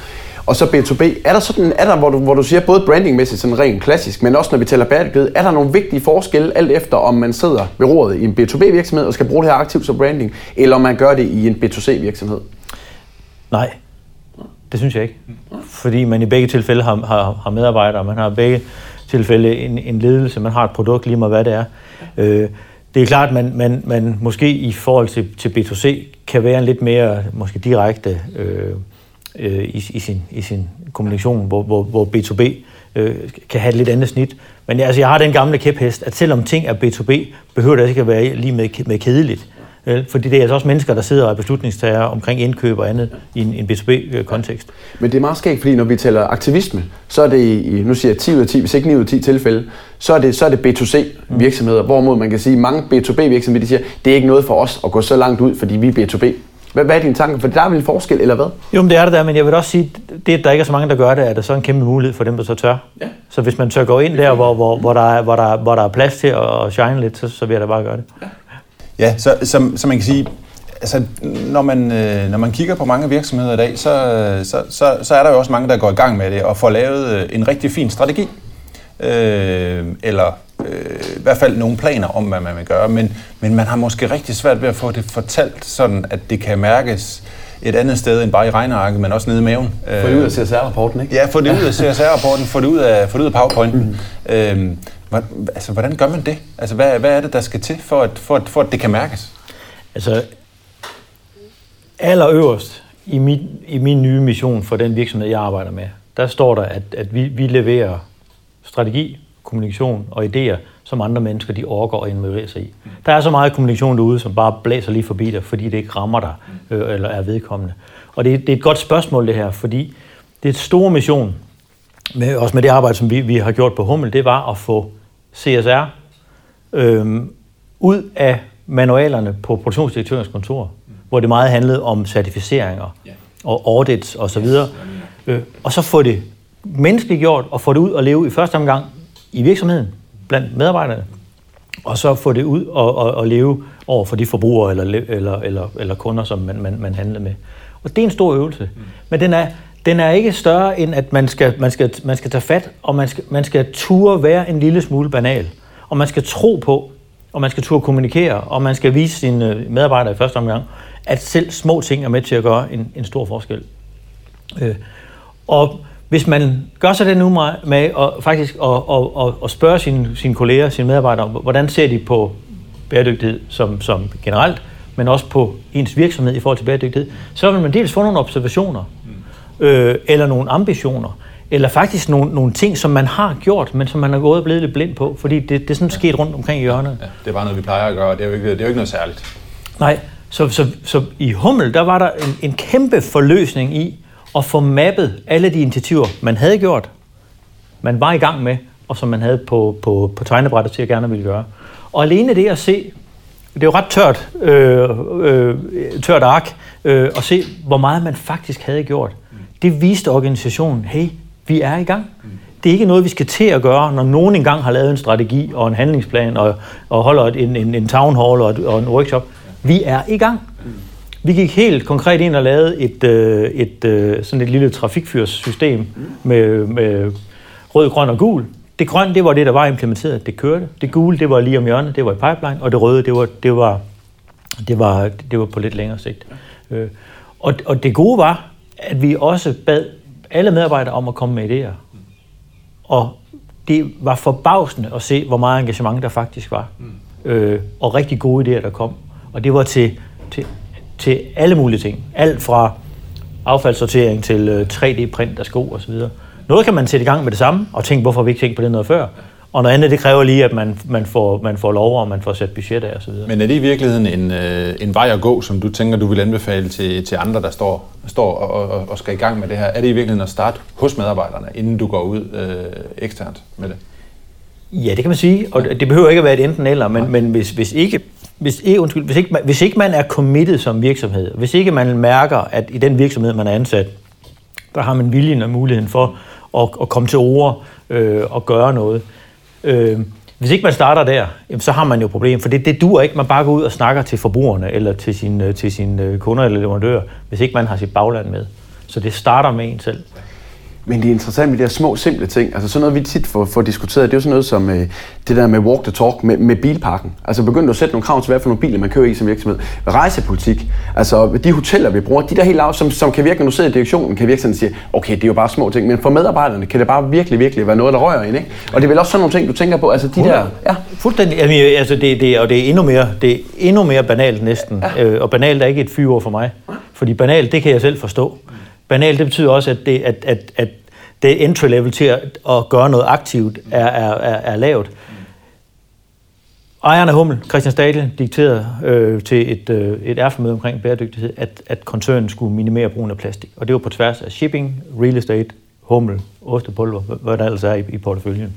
Og så B2B, er der sådan, er der, hvor du, hvor du siger både brandingmæssigt, sådan rent klassisk, men også når vi taler bæredygtighed, er der nogle vigtige forskelle alt efter, om man sidder ved roret i en B2B virksomhed og skal bruge det her aktivt som branding, eller om man gør det i en B2C virksomhed? Nej, det synes jeg ikke. Fordi man i begge tilfælde har, har, har medarbejdere, man har i begge tilfælde en, en ledelse, man har et produkt lige meget hvad det er. Øh, det, det er klart, at man, man, man måske i forhold til, til B2C kan være en lidt mere måske direkte øh, øh, i, i, sin, i sin kommunikation, hvor, hvor, hvor B2B øh, kan have et lidt andet snit. Men altså, jeg har den gamle kæphest, at selvom ting er B2B, behøver det altså ikke at være lige med, med kedeligt. Vel? Fordi det er altså også mennesker, der sidder og er beslutningstager omkring indkøb og andet i en, en B2B-kontekst. Øh, Men det er meget skægt, fordi når vi taler aktivisme, så er det i, nu siger jeg 10 ud af 10, hvis ikke 9 ud af 10 tilfælde, så er det, så er det B2C virksomheder, mm. hvorimod man kan sige, at mange B2B virksomheder, de siger, det er ikke noget for os at gå så langt ud, fordi vi er B2B. Hvad, hvad er dine tanker? For der er vel en forskel, eller hvad? Jo, men det er det der, men jeg vil også sige, det, at der ikke er så mange, der gør det, er der så en kæmpe mulighed for dem, der så tør. Ja. Så hvis man tør gå ind der, hvor, hvor, hvor, der, er, hvor, der, hvor der er plads til at shine lidt, så, så vil jeg da bare gøre det. Ja. Ja, så, så, så man kan sige, altså, når, man, øh, når man kigger på mange virksomheder i dag, så, så, så, så er der jo også mange, der går i gang med det og får lavet øh, en rigtig fin strategi. Øh, eller øh, i hvert fald nogle planer om, hvad man vil gøre. Men, men man har måske rigtig svært ved at få det fortalt, sådan at det kan mærkes et andet sted end bare i regnearket, men også nede i maven. Få det ud af CSR-rapporten, ikke? Ja, få det ud af CSR-rapporten, få det ud af, få det ud af PowerPoint. Mm. Øh, Altså, hvordan gør man det? Altså, hvad, hvad er det, der skal til, for at, for, at, for at det kan mærkes? Altså, allerøverst i min, i min nye mission for den virksomhed, jeg arbejder med, der står der, at, at vi, vi leverer strategi, kommunikation og idéer, som andre mennesker de overgår og involverer sig i. Der er så meget kommunikation derude, som bare blæser lige forbi dig, fordi det ikke rammer dig øh, eller er vedkommende. Og det, det er et godt spørgsmål, det her, fordi det er et stor mission, med, også med det arbejde, som vi, vi har gjort på Hummel, det var at få CSR øh, ud af manualerne på produktionsdirektørens kontor, hvor det meget handlede om certificeringer og audits osv. Og, øh, og så få det menneskeliggjort og få det ud og leve i første omgang i virksomheden blandt medarbejderne, og så få det ud og, og, og leve over for de forbrugere eller, eller, eller, eller kunder, som man, man, man handler med. Og det er en stor øvelse. Mm. Men den er, den er ikke større end, at man skal, man skal, man skal tage fat, og man skal, man skal ture være en lille smule banal. Og man skal tro på, og man skal turde kommunikere, og man skal vise sine medarbejdere i første omgang, at selv små ting er med til at gøre en, en stor forskel. Øh, og hvis man gør sig den nu med at faktisk at, at, at, at spørge sine, sine kolleger, sine medarbejdere, hvordan ser de på bæredygtighed som, som generelt, men også på ens virksomhed i forhold til bæredygtighed, så vil man dels få nogle observationer, øh, eller nogle ambitioner, eller faktisk nogle, nogle ting, som man har gjort, men som man er gået og blevet lidt blind på, fordi det, det er sådan sket rundt omkring i hjørnet. Ja, det er bare noget, vi plejer at gøre, det er jo ikke, det er jo ikke noget særligt. Nej, så, så, så i Hummel, der var der en, en kæmpe forløsning i og få mappet alle de initiativer, man havde gjort, man var i gang med, og som man havde på, på, på tegnebrættet til at gerne ville gøre. Og alene det at se, det er jo ret tørt, øh, øh, tørt ark, øh, at se, hvor meget man faktisk havde gjort det viste organisationen, hey, vi er i gang. Det er ikke noget, vi skal til at gøre, når nogen engang har lavet en strategi og en handlingsplan og, og holder en, en, en town hall og, og en workshop. Vi er i gang. Vi gik helt konkret ind og lavede et, øh, et, øh, sådan et lille trafikfyrssystem med, med rød, grøn og gul. Det grønne, det var det, der var implementeret. Det kørte. Det gule, det var lige om hjørnet. Det var i pipeline. Og det røde, det var, det var, det var, det var på lidt længere sigt. Øh, og, og det gode var, at vi også bad alle medarbejdere om at komme med idéer. Og det var forbavsende at se, hvor meget engagement der faktisk var. Øh, og rigtig gode idéer, der kom. Og det var til, til, til alle mulige ting. Alt fra affaldssortering til 3D-print øh, af sko osv. Noget kan man sætte i gang med det samme, og tænke, hvorfor har vi ikke tænkt på det noget før? Og noget andet, det kræver lige, at man, man, får, man får lov, og man får sat budget af osv. Men er det i virkeligheden en, øh, en vej at gå, som du tænker, du vil anbefale til, til andre, der står, står og, og, og skal i gang med det her? Er det i virkeligheden at starte hos medarbejderne, inden du går ud øh, eksternt med det? Ja, det kan man sige, og det behøver ikke at være et enten eller, men, men hvis, hvis ikke hvis ikke, undskyld, hvis, ikke, hvis ikke man er committed som virksomhed, hvis ikke man mærker, at i den virksomhed, man er ansat, der har man viljen og muligheden for at, at komme til ord øh, og gøre noget, Øh, hvis ikke man starter der, jamen, så har man jo et problem, for det, det dur ikke, man bare går ud og snakker til forbrugerne eller til sine, øh, til sin øh, kunder eller leverandører, hvis ikke man har sit bagland med. Så det starter med en selv. Men det er interessant med de her små, simple ting. Altså sådan noget, vi tit får, får diskuteret, det er jo sådan noget som øh, det der med walk the talk med, med bilparken. Altså begynd at sætte nogle krav til, hvad for nogle biler man kører i som virksomhed. Rejsepolitik. Altså de hoteller, vi bruger, de der helt lav, som, som kan virke, når du sidder i direktionen, kan virke sådan og sige, okay, det er jo bare små ting. Men for medarbejderne kan det bare virkelig, virkelig være noget, der rører ind. Ikke? Og det er vel også sådan nogle ting, du tænker på. Altså de der... Ja. Fuldstændig. Jamen, altså det, det, og det er endnu mere, det er endnu mere banalt næsten. Ja. Øh, og banalt er ikke et fyord for mig. Fordi banalt, det kan jeg selv forstå. Banalt, det betyder også, at, det, at, at, at det entry level til at, at gøre noget aktivt er, er, er, er lavt. Ejeren af Hummel, Christian Stadle, dikterede øh, til et, øh, et erfamøde omkring bæredygtighed, at, at koncernen skulle minimere brugen af plastik. Og det var på tværs af shipping, real estate, Hummel, ostepulver, hvad der ellers er i, i porteføljen.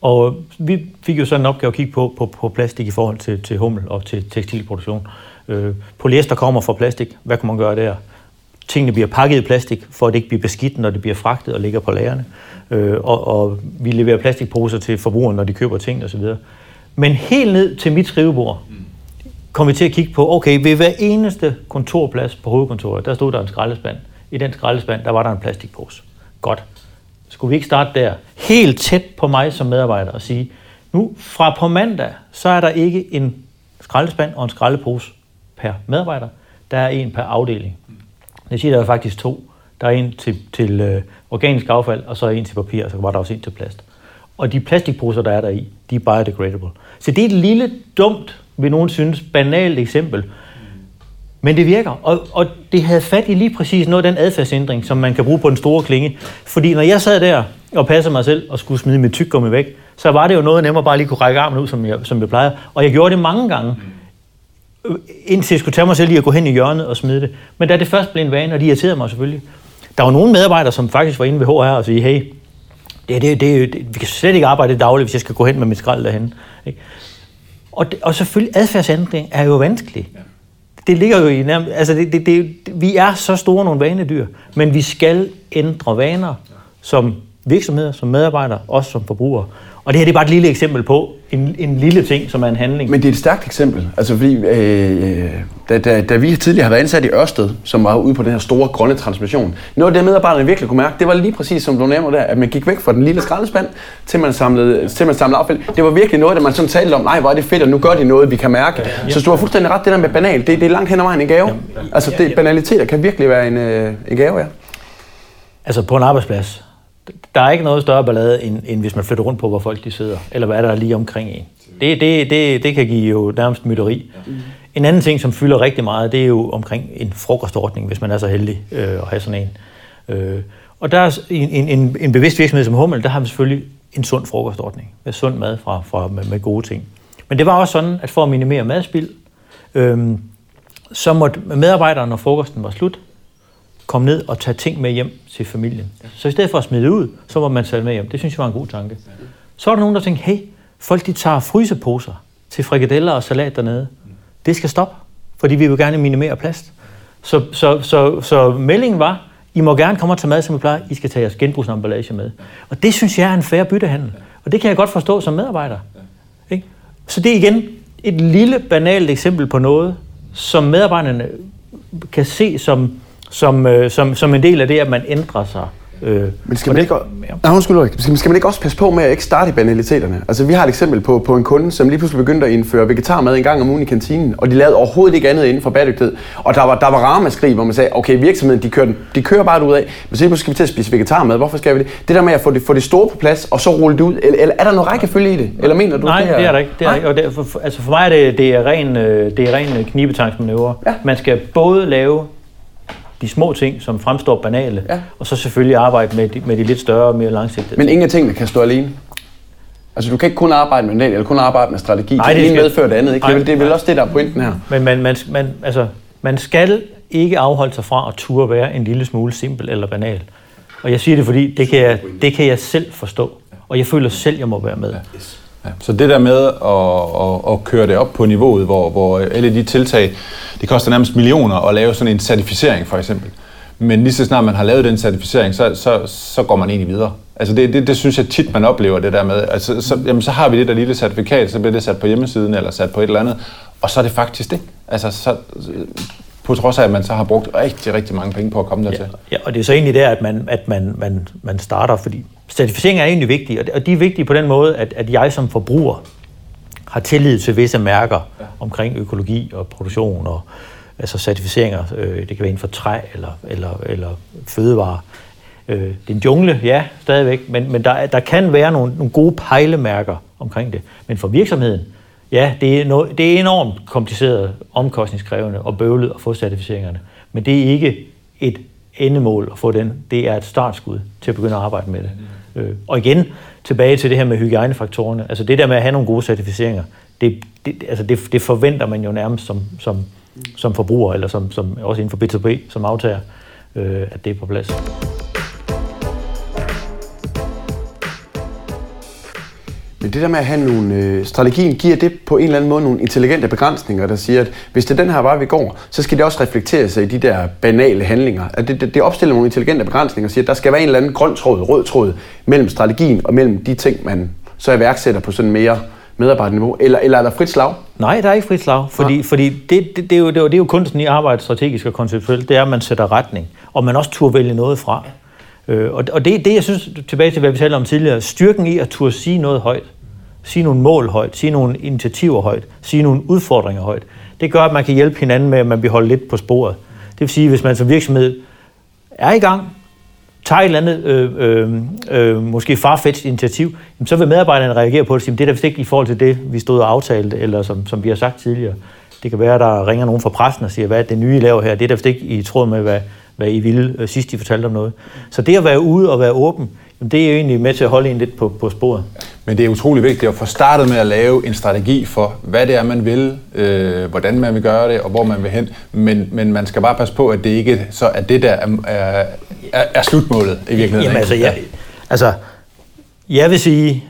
Og øh, vi fik jo sådan en opgave at kigge på, på, på plastik i forhold til, til Hummel og til tekstilproduktion. Øh, polyester kommer fra plastik. Hvad kan man gøre der? Tingene bliver pakket i plastik, for at det ikke bliver beskidt, når det bliver fragtet og ligger på lagerne. Øh, og, og vi leverer plastikposer til forbrugerne, når de køber ting osv. Men helt ned til mit skrivebord, kom vi til at kigge på, okay, ved hver eneste kontorplads på hovedkontoret, der stod der en skraldespand. I den skraldespand, der var der en plastikpose. Godt. Skulle vi ikke starte der, helt tæt på mig som medarbejder, og sige, nu fra på mandag, så er der ikke en skraldespand og en skraldepose per medarbejder. Der er en per afdeling. Jeg siger, der er faktisk to. Der er en til, til øh, organisk affald, og så er en til papir, og så var der også en til plast. Og de plastikposer, der er der i, de er biodegradable. Så det er et lille, dumt, vil nogen synes, banalt eksempel. Men det virker, og, og det havde fat i lige præcis noget af den adfærdsændring, som man kan bruge på den store klinge. Fordi når jeg sad der og passede mig selv og skulle smide mit tyggegummi væk, så var det jo noget nemmere bare lige kunne række armen ud, som jeg, som jeg plejer. Og jeg gjorde det mange gange indtil jeg skulle tage mig selv i at gå hen i hjørnet og smide det. Men da det først blev en vane, og de irriterede mig selvfølgelig. Der var nogle medarbejdere, som faktisk var inde ved HR og sige, hey, det, det, det, det, vi kan slet ikke arbejde dagligt, hvis jeg skal gå hen med mit skrald derhen. Og, det, og selvfølgelig, adfærdsændring er jo vanskelig. Det ligger jo i nærmest, altså det, det, det, vi er så store nogle vanedyr, men vi skal ændre vaner som virksomheder, som medarbejdere, også som forbrugere. Og det her det er bare et lille eksempel på en, en lille ting, som er en handling. Men det er et stærkt eksempel. Altså fordi, øh, da, da, da vi tidligere har været ansat i Ørsted, som var ude på den her store grønne transmission, noget af det medarbejderne virkelig kunne mærke, det var lige præcis som du nævner der, at man gik væk fra den lille skraldespand, til man samlede, til man samlede affald. Det var virkelig noget, der man sådan talte om, nej, hvor er det fedt, og nu gør de noget, vi kan mærke. Ja, ja. Så du har fuldstændig ret, det der med banal, det, det er langt hen ad vejen en gave. Ja, altså det, banaliteter kan virkelig være en, øh, en gave, ja. Altså på en arbejdsplads, der er ikke noget større ballade, end, end hvis man flytter rundt på, hvor folk de sidder, eller hvad er der lige omkring en. Det, det, det, det kan give jo nærmest mytteri. En anden ting, som fylder rigtig meget, det er jo omkring en frokostordning, hvis man er så heldig øh, at have sådan en. Øh, og der er en, en, en bevidst virksomhed som Hummel, der har vi selvfølgelig en sund frokostordning, med sund mad fra, fra, med, med gode ting. Men det var også sådan, at for at minimere madspild, øh, så måtte medarbejderne, når frokosten var slut, komme ned og tage ting med hjem til familien. Så i stedet for at smide det ud, så må man tage med hjem. Det synes jeg var en god tanke. Så er der nogen, der tænker, hey, folk de tager fryseposer til frikadeller og salat dernede. Det skal stoppe, fordi vi vil gerne minimere plast. Så, så, så, så meldingen var, I må gerne komme og tage mad, som I plejer. I skal tage jeres genbrugsemballage med. Og det synes jeg er en færre byttehandel. Og det kan jeg godt forstå som medarbejder. Ikke? Så det er igen et lille, banalt eksempel på noget, som medarbejderne kan se som som, øh, som, som en del af det, at man ændrer sig. Øh, men skal man, det, ikke, ja. nej, undskyld, skal, skal man ikke også passe på med at ikke starte i banaliteterne? Altså, vi har et eksempel på, på en kunde, som lige pludselig begyndte at indføre vegetarmad en gang om ugen i kantinen, og de lavede overhovedet ikke andet inden for bæredygtighed. Og der var, der var ramaskrig, hvor man sagde, okay, virksomheden, de kører, de kører bare ud af, men så lige pludselig skal vi til at spise vegetarmad, hvorfor skal vi det? Det der med at få det, få det store på plads, og så rulle det ud, eller, eller er der noget rækkefølge i det? Eller mener du, Nej, det er, det er der ikke. Det er ikke. Og det, for, altså for mig er det, det er ren, øh, det er ren knibetangsmanøvre. Ja. Man skal både lave de små ting, som fremstår banale, ja. og så selvfølgelig arbejde med de, med de lidt større og mere langsigtede Men ingen af tingene kan stå alene? Altså du kan ikke kun arbejde med den, eller kun arbejde med strategi. Nej, det, det skal... medfører det andet, ikke? Nej, det er vel også det, der er pointen her. Men man, man, man, altså, man skal ikke afholde sig fra at turde være en lille smule simpel eller banal. Og jeg siger det, fordi det kan jeg, det kan jeg selv forstå. Og jeg føler selv, jeg må være med. Ja, så det der med at, at, at køre det op på niveauet, hvor, hvor alle de tiltag, det koster nærmest millioner at lave sådan en certificering for eksempel. Men lige så snart man har lavet den certificering, så, så, så går man egentlig videre. Altså det, det, det synes jeg tit, man oplever det der med. Altså, så, jamen, så har vi det der lille certifikat, så bliver det sat på hjemmesiden eller sat på et eller andet, og så er det faktisk det. Altså, så, på trods af, at man så har brugt rigtig, rigtig mange penge på at komme dertil. Ja, og det er så egentlig der, at man, at man, man, man starter, fordi certificering er egentlig vigtig, og de er vigtige på den måde, at, at jeg som forbruger har tillid til visse mærker omkring økologi og produktion og altså certificeringer. Øh, det kan være inden for træ eller, eller, eller fødevare. Øh, det er en jungle, ja, stadigvæk, men, men der, der kan være nogle, nogle gode pejlemærker omkring det. Men for virksomheden, ja, det er, no, det er enormt kompliceret, omkostningskrævende og bøvlet at få certificeringerne. Men det er ikke et endemål at få den. Det er et startskud til at begynde at arbejde med det. Øh, og igen, tilbage til det her med hygiejnefaktorerne. Altså det der med at have nogle gode certificeringer, det, det, altså det, det forventer man jo nærmest som, som, som forbruger, eller som, som også inden for B2B, som aftager, øh, at det er på plads. Men det der med at have nogle... Øh, strategien giver det på en eller anden måde nogle intelligente begrænsninger, der siger, at hvis det er den her vej, vi går, så skal det også reflektere sig i de der banale handlinger. At det, det, det opstiller nogle intelligente begrænsninger og siger, at der skal være en eller anden grøn tråd, rød tråd mellem strategien og mellem de ting, man så iværksætter på sådan mere medarbejderniveau? Eller, eller er der frit slag? Nej, der er ikke frit slag, fordi, ja. fordi det, det, det, er jo, det, er jo, det er jo kunsten i arbejde strategisk og konceptuelt, det er, at man sætter retning, og man også turde vælge noget fra. Øh, og og det, det, jeg synes, tilbage til, hvad vi talte om tidligere, styrken i at turde sige noget højt, sige nogle mål højt, sige nogle initiativer højt, sige nogle udfordringer højt. Det gør, at man kan hjælpe hinanden med, at man bliver holdt lidt på sporet. Det vil sige, hvis man som virksomhed er i gang, tager et eller andet, øh, øh, øh, måske farfetched initiativ, jamen, så vil medarbejderne reagere på det og sige, det er da vist ikke i forhold til det, vi stod og aftalte, eller som, som vi har sagt tidligere. Det kan være, at der ringer nogen fra pressen og siger, hvad er det nye, I laver her? Det er da vist ikke i tråd med, hvad, hvad I ville øh, sidst, I fortalte om noget. Så det at være ude og være åben, det er jo egentlig med til at holde en lidt på, på sporet. Men det er utrolig vigtigt at få startet med at lave en strategi for, hvad det er, man vil, øh, hvordan man vil gøre det, og hvor man vil hen. Men, men man skal bare passe på, at det ikke så er det, der er, er, er slutmålet i virkeligheden. Jamen altså, ja, altså, jeg vil sige,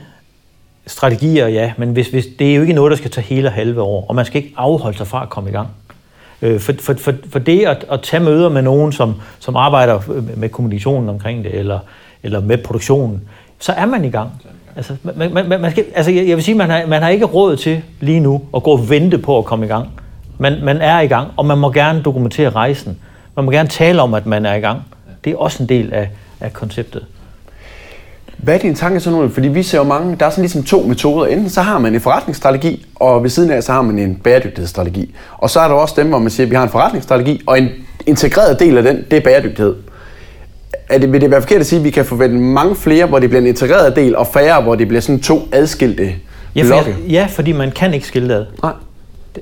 strategier, ja, men hvis, hvis, det er jo ikke noget, der skal tage hele og halve år, og man skal ikke afholde sig fra at komme i gang. Øh, for, for, for, for det at, at tage møder med nogen, som, som arbejder med kommunikationen omkring det, eller, eller med produktionen, så er man i gang. Altså, man, man, man skal, altså jeg vil sige, man har, man har ikke råd til lige nu at gå og vente på at komme i gang. Man, man er i gang, og man må gerne dokumentere rejsen. Man må gerne tale om, at man er i gang. Det er også en del af, af konceptet. Hvad er din tanke så nu? Fordi vi ser jo mange, der er sådan ligesom to metoder. Enten så har man en forretningsstrategi, og ved siden af så har man en bæredygtighedsstrategi. Og så er der også dem, hvor man siger, at vi har en forretningsstrategi, og en integreret del af den, det er bæredygtighed er det, vil det være forkert at sige, at vi kan forvente mange flere, hvor det bliver en integreret del, og færre, hvor det bliver sådan to adskilte ja, for, ja, fordi man kan ikke skille ad. Nej.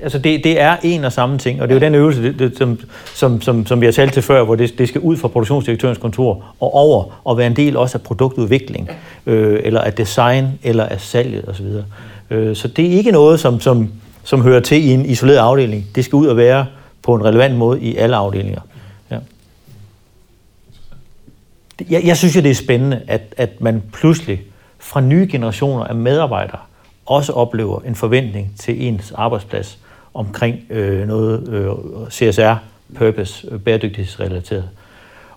Altså det, det er en og samme ting, og det er jo den øvelse, det, det, som, som, som, som vi har talt til før, hvor det, det skal ud fra produktionsdirektørens kontor og over og være en del også af produktudvikling, øh, eller af design, eller af salget osv. Øh, så det er ikke noget, som, som, som hører til i en isoleret afdeling. Det skal ud og være på en relevant måde i alle afdelinger. jeg, jeg synes jo, det er spændende, at, at man pludselig fra nye generationer af medarbejdere også oplever en forventning til ens arbejdsplads omkring øh, noget øh, CSR, purpose, øh, bæredygtighedsrelateret.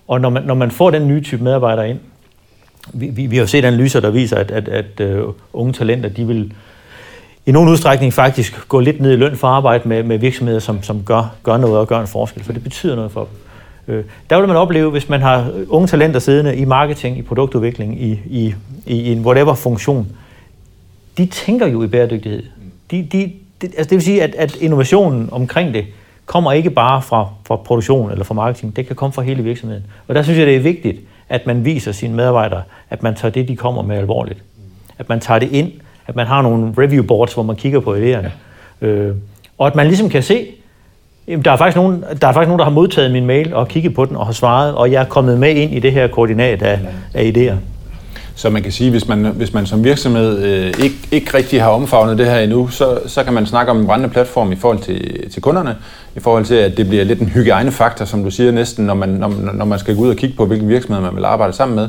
Og når man, når man får den nye type medarbejdere ind, vi, vi, vi har jo set analyser, der viser, at, at, at uh, unge talenter, de vil i nogen udstrækning faktisk gå lidt ned i løn for at arbejde med, med virksomheder, som, som gør, gør noget og gør en forskel, for det betyder noget for dem. Øh, der vil man opleve, hvis man har unge talenter siddende i marketing, i produktudvikling, i, i, i en whatever funktion, de tænker jo i bæredygtighed. De, de, de, altså det vil sige, at, at innovationen omkring det kommer ikke bare fra, fra produktion eller fra marketing, det kan komme fra hele virksomheden. Og der synes jeg, det er vigtigt, at man viser sine medarbejdere, at man tager det, de kommer med alvorligt. At man tager det ind, at man har nogle review boards, hvor man kigger på idéerne. Øh, og at man ligesom kan se, Jamen, der er, faktisk nogen, der er faktisk nogen, der har modtaget min mail og kigget på den og har svaret, og jeg er kommet med ind i det her koordinat af, af idéer. Så man kan sige, hvis man, hvis man som virksomhed øh, ikke, ikke rigtig har omfavnet det her endnu, så, så kan man snakke om en brændende platform i forhold til, til kunderne, i forhold til, at det bliver lidt en hygiejnefaktor, som du siger næsten, når man, når, når man skal gå ud og kigge på, hvilken virksomhed man vil arbejde sammen med.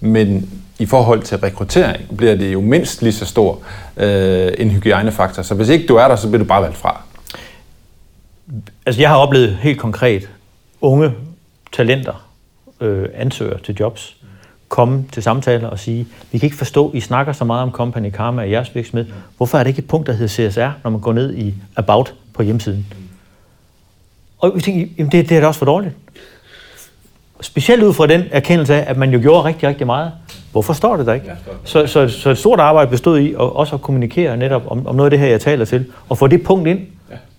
Men i forhold til rekruttering bliver det jo mindst lige så stor øh, en hygiejnefaktor. Så hvis ikke du er der, så bliver du bare valgt fra. Altså, jeg har oplevet helt konkret unge talenter, øh, ansøger til jobs, komme til samtaler og sige, vi kan ikke forstå, I snakker så meget om company karma i jeres virksomhed. Hvorfor er det ikke et punkt, der hedder CSR, når man går ned i About på hjemmesiden? Og vi tænkte, jamen det, det er da også for dårligt. Specielt ud fra den erkendelse af, at man jo gjorde rigtig, rigtig meget. Hvorfor står det der ikke? Så, så, så et stort arbejde bestod i at, også at kommunikere netop om, om noget af det her, jeg taler til, og få det punkt ind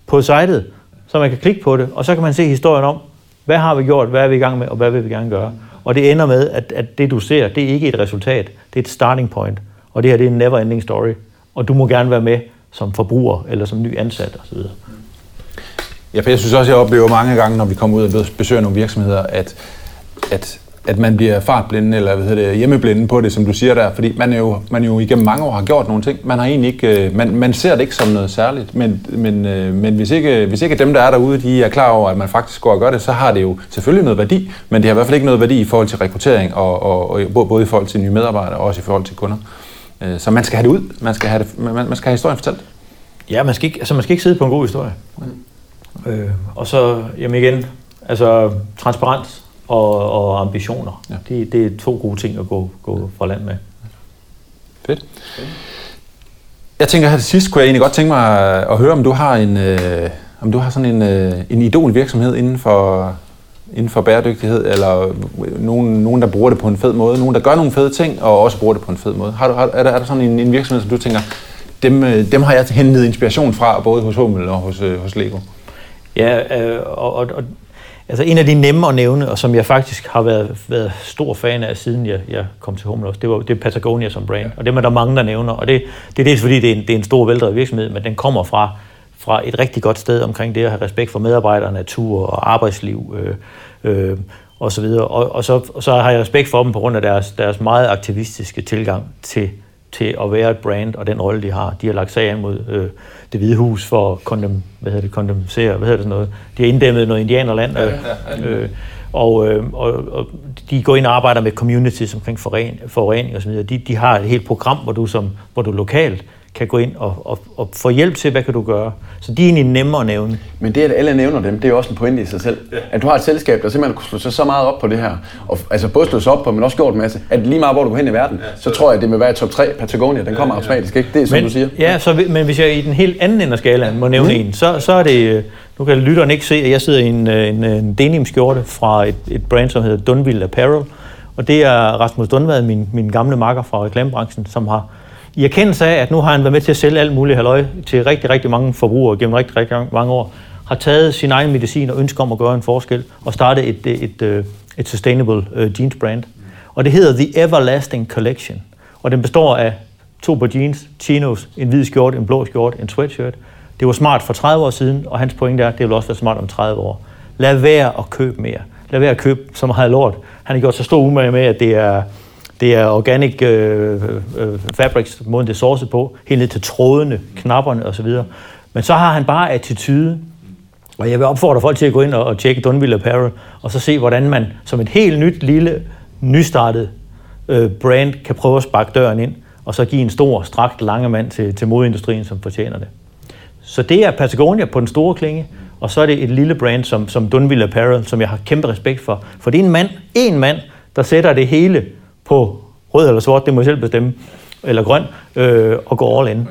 på sitet, så man kan klikke på det, og så kan man se historien om, hvad har vi gjort, hvad er vi i gang med, og hvad vil vi gerne gøre. Og det ender med, at, at det du ser, det er ikke et resultat, det er et starting point. Og det her, det er en never ending story. Og du må gerne være med som forbruger, eller som ny ansat osv. Ja, for jeg synes også, jeg oplever mange gange, når vi kommer ud og besøger nogle virksomheder, at, at, at man bliver fartblinde eller hvad hedder det, hjemmeblinde på det, som du siger der, fordi man er jo, man jo igennem mange år har gjort nogle ting. Man, har egentlig ikke, øh, man, man ser det ikke som noget særligt, men, men, øh, men hvis, ikke, hvis ikke dem, der er derude, de er klar over, at man faktisk går og gør det, så har det jo selvfølgelig noget værdi, men det har i hvert fald ikke noget værdi i forhold til rekruttering, og, og, og både i forhold til nye medarbejdere og også i forhold til kunder. Øh, så man skal have det ud, man skal have, det, man, man skal have historien fortalt. Ja, man skal ikke, altså man skal ikke sidde på en god historie. Mm. Øh, og så, jamen igen, altså transparens og, og ambitioner. Ja. Det, det er to gode ting at gå, gå fra land med. Fedt. Jeg tænker her til sidst, kunne jeg egentlig godt tænke mig at høre, om du har en, øh, om du har sådan en, øh, en idol virksomhed inden for, inden for bæredygtighed, eller nogen, nogen, der bruger det på en fed måde, nogen, der gør nogle fede ting, og også bruger det på en fed måde. Har du, har, er, der, er der sådan en, en virksomhed, som du tænker, dem, øh, dem har jeg hentet inspiration fra, både hos Hummel og hos, øh, hos Lego? Ja, øh, og, og, og altså en af de nemme at nævne, og som jeg faktisk har været, været stor fan af, siden jeg, jeg kom til Hummel det var det er Patagonia som brand, og det er der mange, der nævner, og det, det er dels fordi, det er en, det er en stor veldrevet virksomhed, men den kommer fra, fra et rigtig godt sted omkring det at have respekt for medarbejdere, natur og arbejdsliv, øh, øh, og så videre. Og, og, så, og så har jeg respekt for dem på grund af deres, deres meget aktivistiske tilgang til, til at være et brand og den rolle, de har. De har lagt sag an mod øh, det hvide hus for at kondem, hvad hedder det, kondemsere, hvad hedder det sådan noget. De har inddæmmet noget indianerland. Øh, øh, og, øh, og, og de går ind og arbejder med communities omkring forurening, forurening osv. De, de har et helt program, hvor du, som, hvor du lokalt kan gå ind og, og, og få hjælp til, hvad kan du gøre. Så de er egentlig nemmere at nævne. Men det, at alle nævner dem, det er jo også en pointe i sig selv. At du har et selskab, der simpelthen kunne slå sig så meget op på det her, og altså både slå sig op på, men også gjort en masse, at lige meget hvor du går hen i verden, ja, så, så tror jeg, at det vil være i top 3 Patagonia. Den kommer ja, ja. automatisk, ikke? Det er som men, du siger. Ja, så, men hvis jeg i den helt anden ende af skalaen må nævne mm. en, så, så er det, øh, nu kan lytteren ikke se, at jeg sidder i en, øh, en, en denim-skjorte fra et, et brand, som hedder Dunville Apparel, og det er Rasmus Dunvad, min, min gamle makker fra reklamebranchen, som har i erkendelse af, at nu har han været med til at sælge alt muligt halløj til rigtig, rigtig mange forbrugere gennem rigtig, rigtig mange år, har taget sin egen medicin og ønsker om at gøre en forskel og starte et, et, et, øh, et sustainable øh, jeans brand. Og det hedder The Everlasting Collection. Og den består af to par jeans, chinos, en hvid skjort, en blå skjort, en sweatshirt. Det var smart for 30 år siden, og hans pointe er, at det vil også være smart om 30 år. Lad være at købe mere. Lad være at købe så meget lort. Han har gjort så stor umage med, at det er det er organic øh, øh, fabrics, måden det er sourcet på, helt ned til trådene, knapperne osv. Men så har han bare attitude, og jeg vil opfordre folk til at gå ind og, og tjekke Dunville Apparel, og så se, hvordan man som et helt nyt, lille, nystartet øh, brand kan prøve at sparke døren ind, og så give en stor, strakt, lange mand til, til modeindustrien, som fortjener det. Så det er Patagonia på den store klinge, og så er det et lille brand som, som Dunville Apparel, som jeg har kæmpe respekt for. For det er en mand, en mand, der sætter det hele på rød eller sort, det må jeg selv bestemme, eller grøn, øh, og gå all in.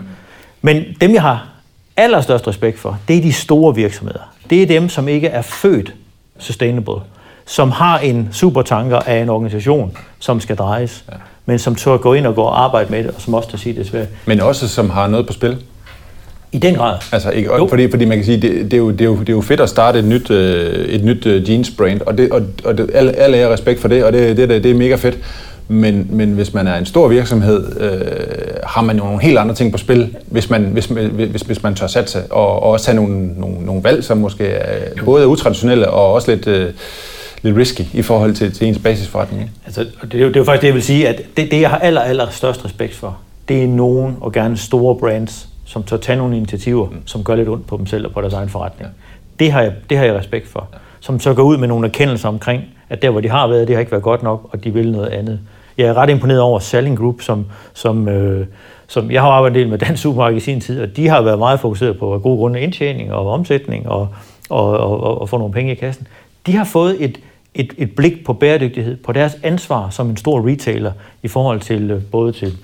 Men dem, jeg har allerstørst respekt for, det er de store virksomheder. Det er dem, som ikke er født sustainable, som har en supertanker af en organisation, som skal drejes, ja. men som tør gå ind og gå og arbejde med det, og som også tør sige det svært. Men også som har noget på spil? I den grad. Altså, ikke, fordi, fordi man kan sige, det, det, er jo, det, er jo, det er jo fedt at starte et nyt, øh, et nyt uh, jeans brand, og, det, og, og det, alle, alle er respekt for det, og det, det, det er mega fedt. Men, men hvis man er en stor virksomhed, øh, har man jo nogle helt andre ting på spil, hvis man, hvis, hvis, hvis man tør satse, og, og også have nogle, nogle, nogle valg, som måske er både er utraditionelle og også lidt, øh, lidt risky i forhold til, til ens basisforretning. Ikke? Altså, det, er jo, det er jo faktisk det, jeg vil sige, at det, det jeg har aller, aller størst respekt for, det er nogen og gerne store brands, som tør tage nogle initiativer, mm. som gør lidt ondt på dem selv og på deres egen forretning. Ja. Det, har jeg, det har jeg respekt for. Ja. Som så går ud med nogle erkendelser omkring, at der, hvor de har været, det har ikke været godt nok, og de vil noget andet. Jeg er ret imponeret over Selling Group, som, som, øh, som jeg har arbejdet en del med Dansk Supermarked i sin tid, og de har været meget fokuseret på gode grunde indtjening og omsætning og, og, og, og få nogle penge i kassen. De har fået et, et, et blik på bæredygtighed, på deres ansvar som en stor retailer i forhold til øh, både til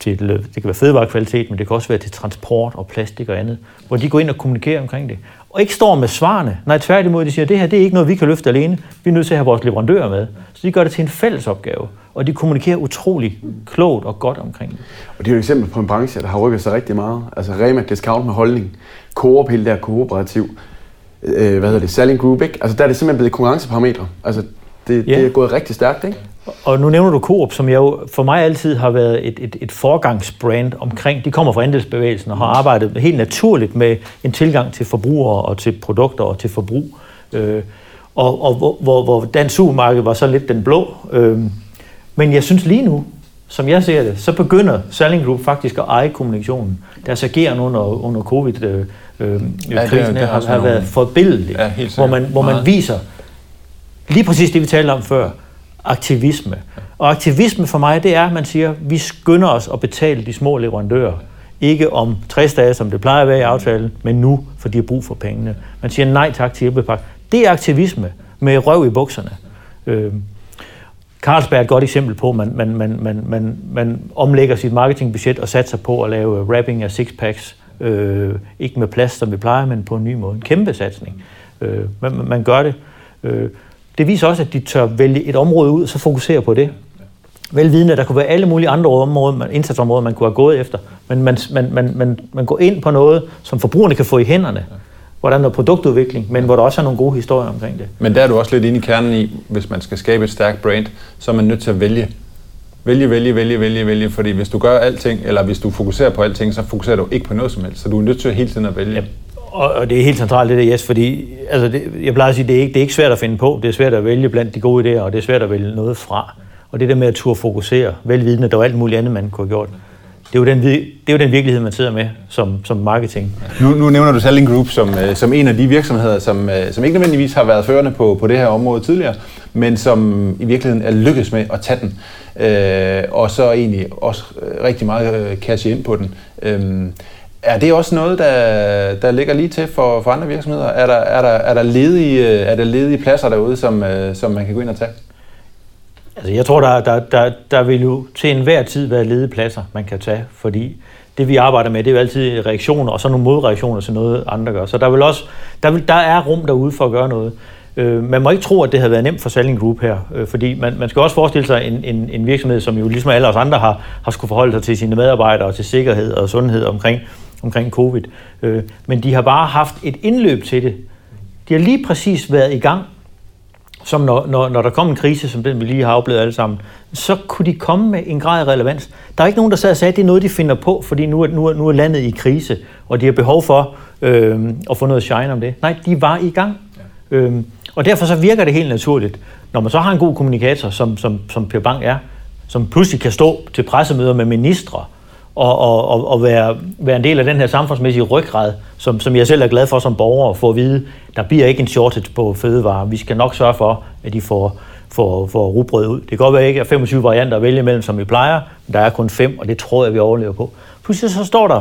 til, øh, det kan være fødevarekvalitet, men det kan også være til transport og plastik og andet, hvor de går ind og kommunikerer omkring det. Og ikke står med svarene. Nej, tværtimod, de siger, at det her det er ikke noget, vi kan løfte alene. Vi er nødt til at have vores leverandører med. Så de gør det til en fælles opgave. Og de kommunikerer utrolig klogt og godt omkring det. Og det er jo et eksempel på en branche, der har rykket sig rigtig meget. Altså Rema Discount med holdning, Coop, hele der kooperativ, øh, hvad hedder det, Selling Group, ikke? Altså der er det simpelthen blevet konkurrenceparametre. Altså det, ja. det er gået rigtig stærkt, ikke? Og nu nævner du Coop, som jeg jo for mig altid har været et, et, et forgangsbrand omkring. De kommer fra andelsbevægelsen og har arbejdet helt naturligt med en tilgang til forbrugere og til produkter og til forbrug. Øh, og og hvor, hvor, hvor dansk supermarked var så lidt den blå. Øh, men jeg synes lige nu, som jeg ser det, så begynder Selling Group faktisk at eje kommunikationen. Deres ageren under, under covid øh, øh, ja, det, det har, har været forbindelig, ja, hvor man, hvor man viser lige præcis det, vi talte om før, aktivisme. Og aktivisme for mig, det er, at man siger, at vi skynder os at betale de små leverandører. Ikke om 60 dage, som det plejer at være i aftalen, men nu, for de har brug for pengene. Man siger nej tak til hjælpepakke. Det er aktivisme med røv i bukserne. Øh, Carlsberg er et godt eksempel på, at man, man, man, man, man, man omlægger sit marketingbudget og satser på at lave wrapping af sixpacks. Øh, ikke med plads, som vi plejer, men på en ny måde. En kæmpe satsning. Øh, man, man gør det. Øh, det viser også, at de tør vælge et område ud og så fokusere på det. Velvidende, at der kunne være alle mulige andre områder, indsatsområder, man kunne have gået efter. Men man, man, man, man, man går ind på noget, som forbrugerne kan få i hænderne. Hvor der er noget produktudvikling, men hvor der også er nogle gode historier omkring det. Men der er du også lidt inde i kernen i, hvis man skal skabe et stærkt brand, så er man nødt til at vælge. Vælge, vælge, vælge, vælge, vælge. Fordi hvis du gør alting, eller hvis du fokuserer på alting, så fokuserer du ikke på noget som helst. Så du er nødt til hele tiden at vælge. Ja, og, og det er helt centralt det der, yes, fordi altså det, jeg plejer at sige, det er, ikke, det er ikke svært at finde på. Det er svært at vælge blandt de gode idéer, og det er svært at vælge noget fra. Og det der med at turde fokusere, velvidende, der var alt muligt andet, man kunne have gjort. Det er jo den, det er jo den virkelighed, man sidder med som, som marketing. Nu, nu nævner du Selling Group som, øh, som en af de virksomheder, som, øh, som ikke nødvendigvis har været førende på, på det her område tidligere, men som i virkeligheden er lykkedes med at tage den. Øh, og så egentlig også øh, rigtig meget cash ind på den. Øh, er det også noget, der, der ligger lige til for, for andre virksomheder? Er der, er, der, er, der ledige, er der ledige pladser derude, som, øh, som man kan gå ind og tage? Altså, jeg tror, der, der, der, der vil jo til enhver tid være ledige pladser, man kan tage, fordi det vi arbejder med, det er jo altid reaktioner, og så nogle modreaktioner til noget, andre gør. Så der, vil også, der, vil, der er rum derude for at gøre noget. Øh, man må ikke tro, at det havde været nemt for Selling Group her, øh, fordi man, man skal også forestille sig en, en, en virksomhed, som jo ligesom alle os andre har, har skulle forholde sig til sine medarbejdere og til sikkerhed og sundhed omkring omkring covid. Øh, men de har bare haft et indløb til det. De har lige præcis været i gang, som når, når, når der kom en krise, som den vi lige har oplevet alle sammen, så kunne de komme med en grad af relevans. Der er ikke nogen, der sad og sagde, at det er noget, de finder på, fordi nu er, nu er, nu er landet i krise, og de har behov for øh, at få noget shine om det. Nej, de var i gang. Ja. Øh, og derfor så virker det helt naturligt, når man så har en god kommunikator, som, som, som Per Bang er, som pludselig kan stå til pressemøder med ministre, og, og, og være, være en del af den her samfundsmæssige ryggrad, som, som jeg selv er glad for som borger, at få at vide, der bliver ikke en shortage på fødevarer. Vi skal nok sørge for, at de får, får, får rugbrød ud. Det kan godt være, at ikke er 25 varianter at vælge imellem, som vi plejer, men der er kun fem, og det tror jeg, vi overlever på. Pludselig så står der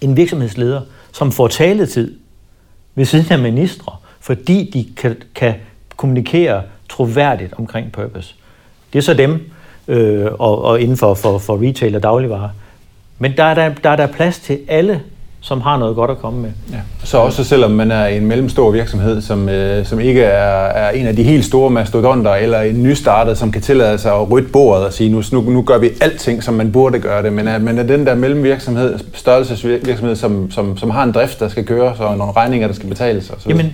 en virksomhedsleder, som får taletid ved siden af ministre, fordi de kan, kan kommunikere troværdigt omkring purpose. Det er så dem, øh, og, og inden for, for, for retail og dagligvarer. Men der er der, der er der plads til alle, som har noget godt at komme med. Ja. Så også selvom man er en mellemstor virksomhed, som, øh, som ikke er, er en af de helt store mastodonter, eller en nystartet, som kan tillade sig at rydde bordet og sige, nu, nu, nu gør vi alting, som man burde gøre det, men er, men er den der mellemvirksomhed, størrelsesvirksomhed, som, som, som har en drift, der skal køres, og nogle regninger, der skal betales osv.? Jamen,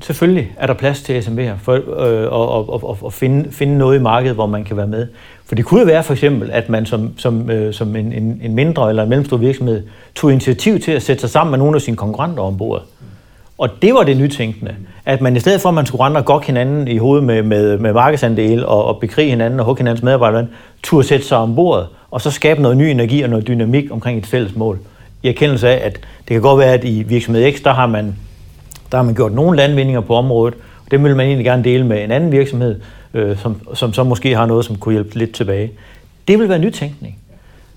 selvfølgelig er der plads til SMB'er for øh, at, og, og, finde, finde noget i markedet, hvor man kan være med. For det kunne jo være for eksempel, at man som, som, øh, som en, en, en mindre eller en mellemstor virksomhed tog initiativ til at sætte sig sammen med nogle af sine konkurrenter ombord. Og det var det nytænkende. At man i stedet for, at man skulle rende og gokke hinanden i hovedet med, med, med markedsandel og, og bekrige hinanden og hugge hinandens medarbejdere, turde sætte sig ombord og så skabe noget ny energi og noget dynamik omkring et fælles mål. I erkendelse af, at det kan godt være, at i virksomhed X, der har man, der har man gjort nogle landvindinger på området, og det vil man egentlig gerne dele med en anden virksomhed, øh, som, som så måske har noget, som kunne hjælpe lidt tilbage. Det vil være nytænkning.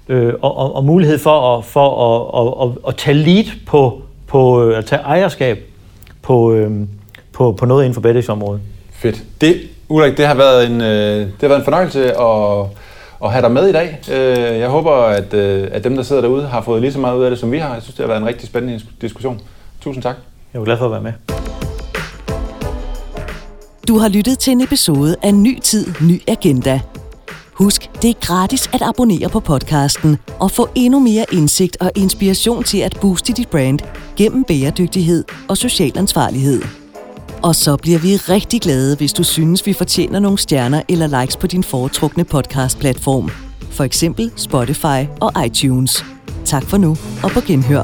Øh, og, og, og mulighed for at, for at, at, at, at tage lead på, på øh, at tage ejerskab på, øh, på, på noget inden for bettingsområdet. Fedt. Det, Ulrik, det har været en, øh, det har været en fornøjelse at, at have dig med i dag. Øh, jeg håber, at, øh, at dem, der sidder derude, har fået lige så meget ud af det, som vi har. Jeg synes, det har været en rigtig spændende diskussion. Tusind tak. Jeg er glad for at være med. Du har lyttet til en episode af Ny Tid, Ny Agenda. Husk, det er gratis at abonnere på podcasten og få endnu mere indsigt og inspiration til at booste dit brand gennem bæredygtighed og social ansvarlighed. Og så bliver vi rigtig glade, hvis du synes, vi fortjener nogle stjerner eller likes på din foretrukne podcastplatform. For eksempel Spotify og iTunes. Tak for nu, og på genhør.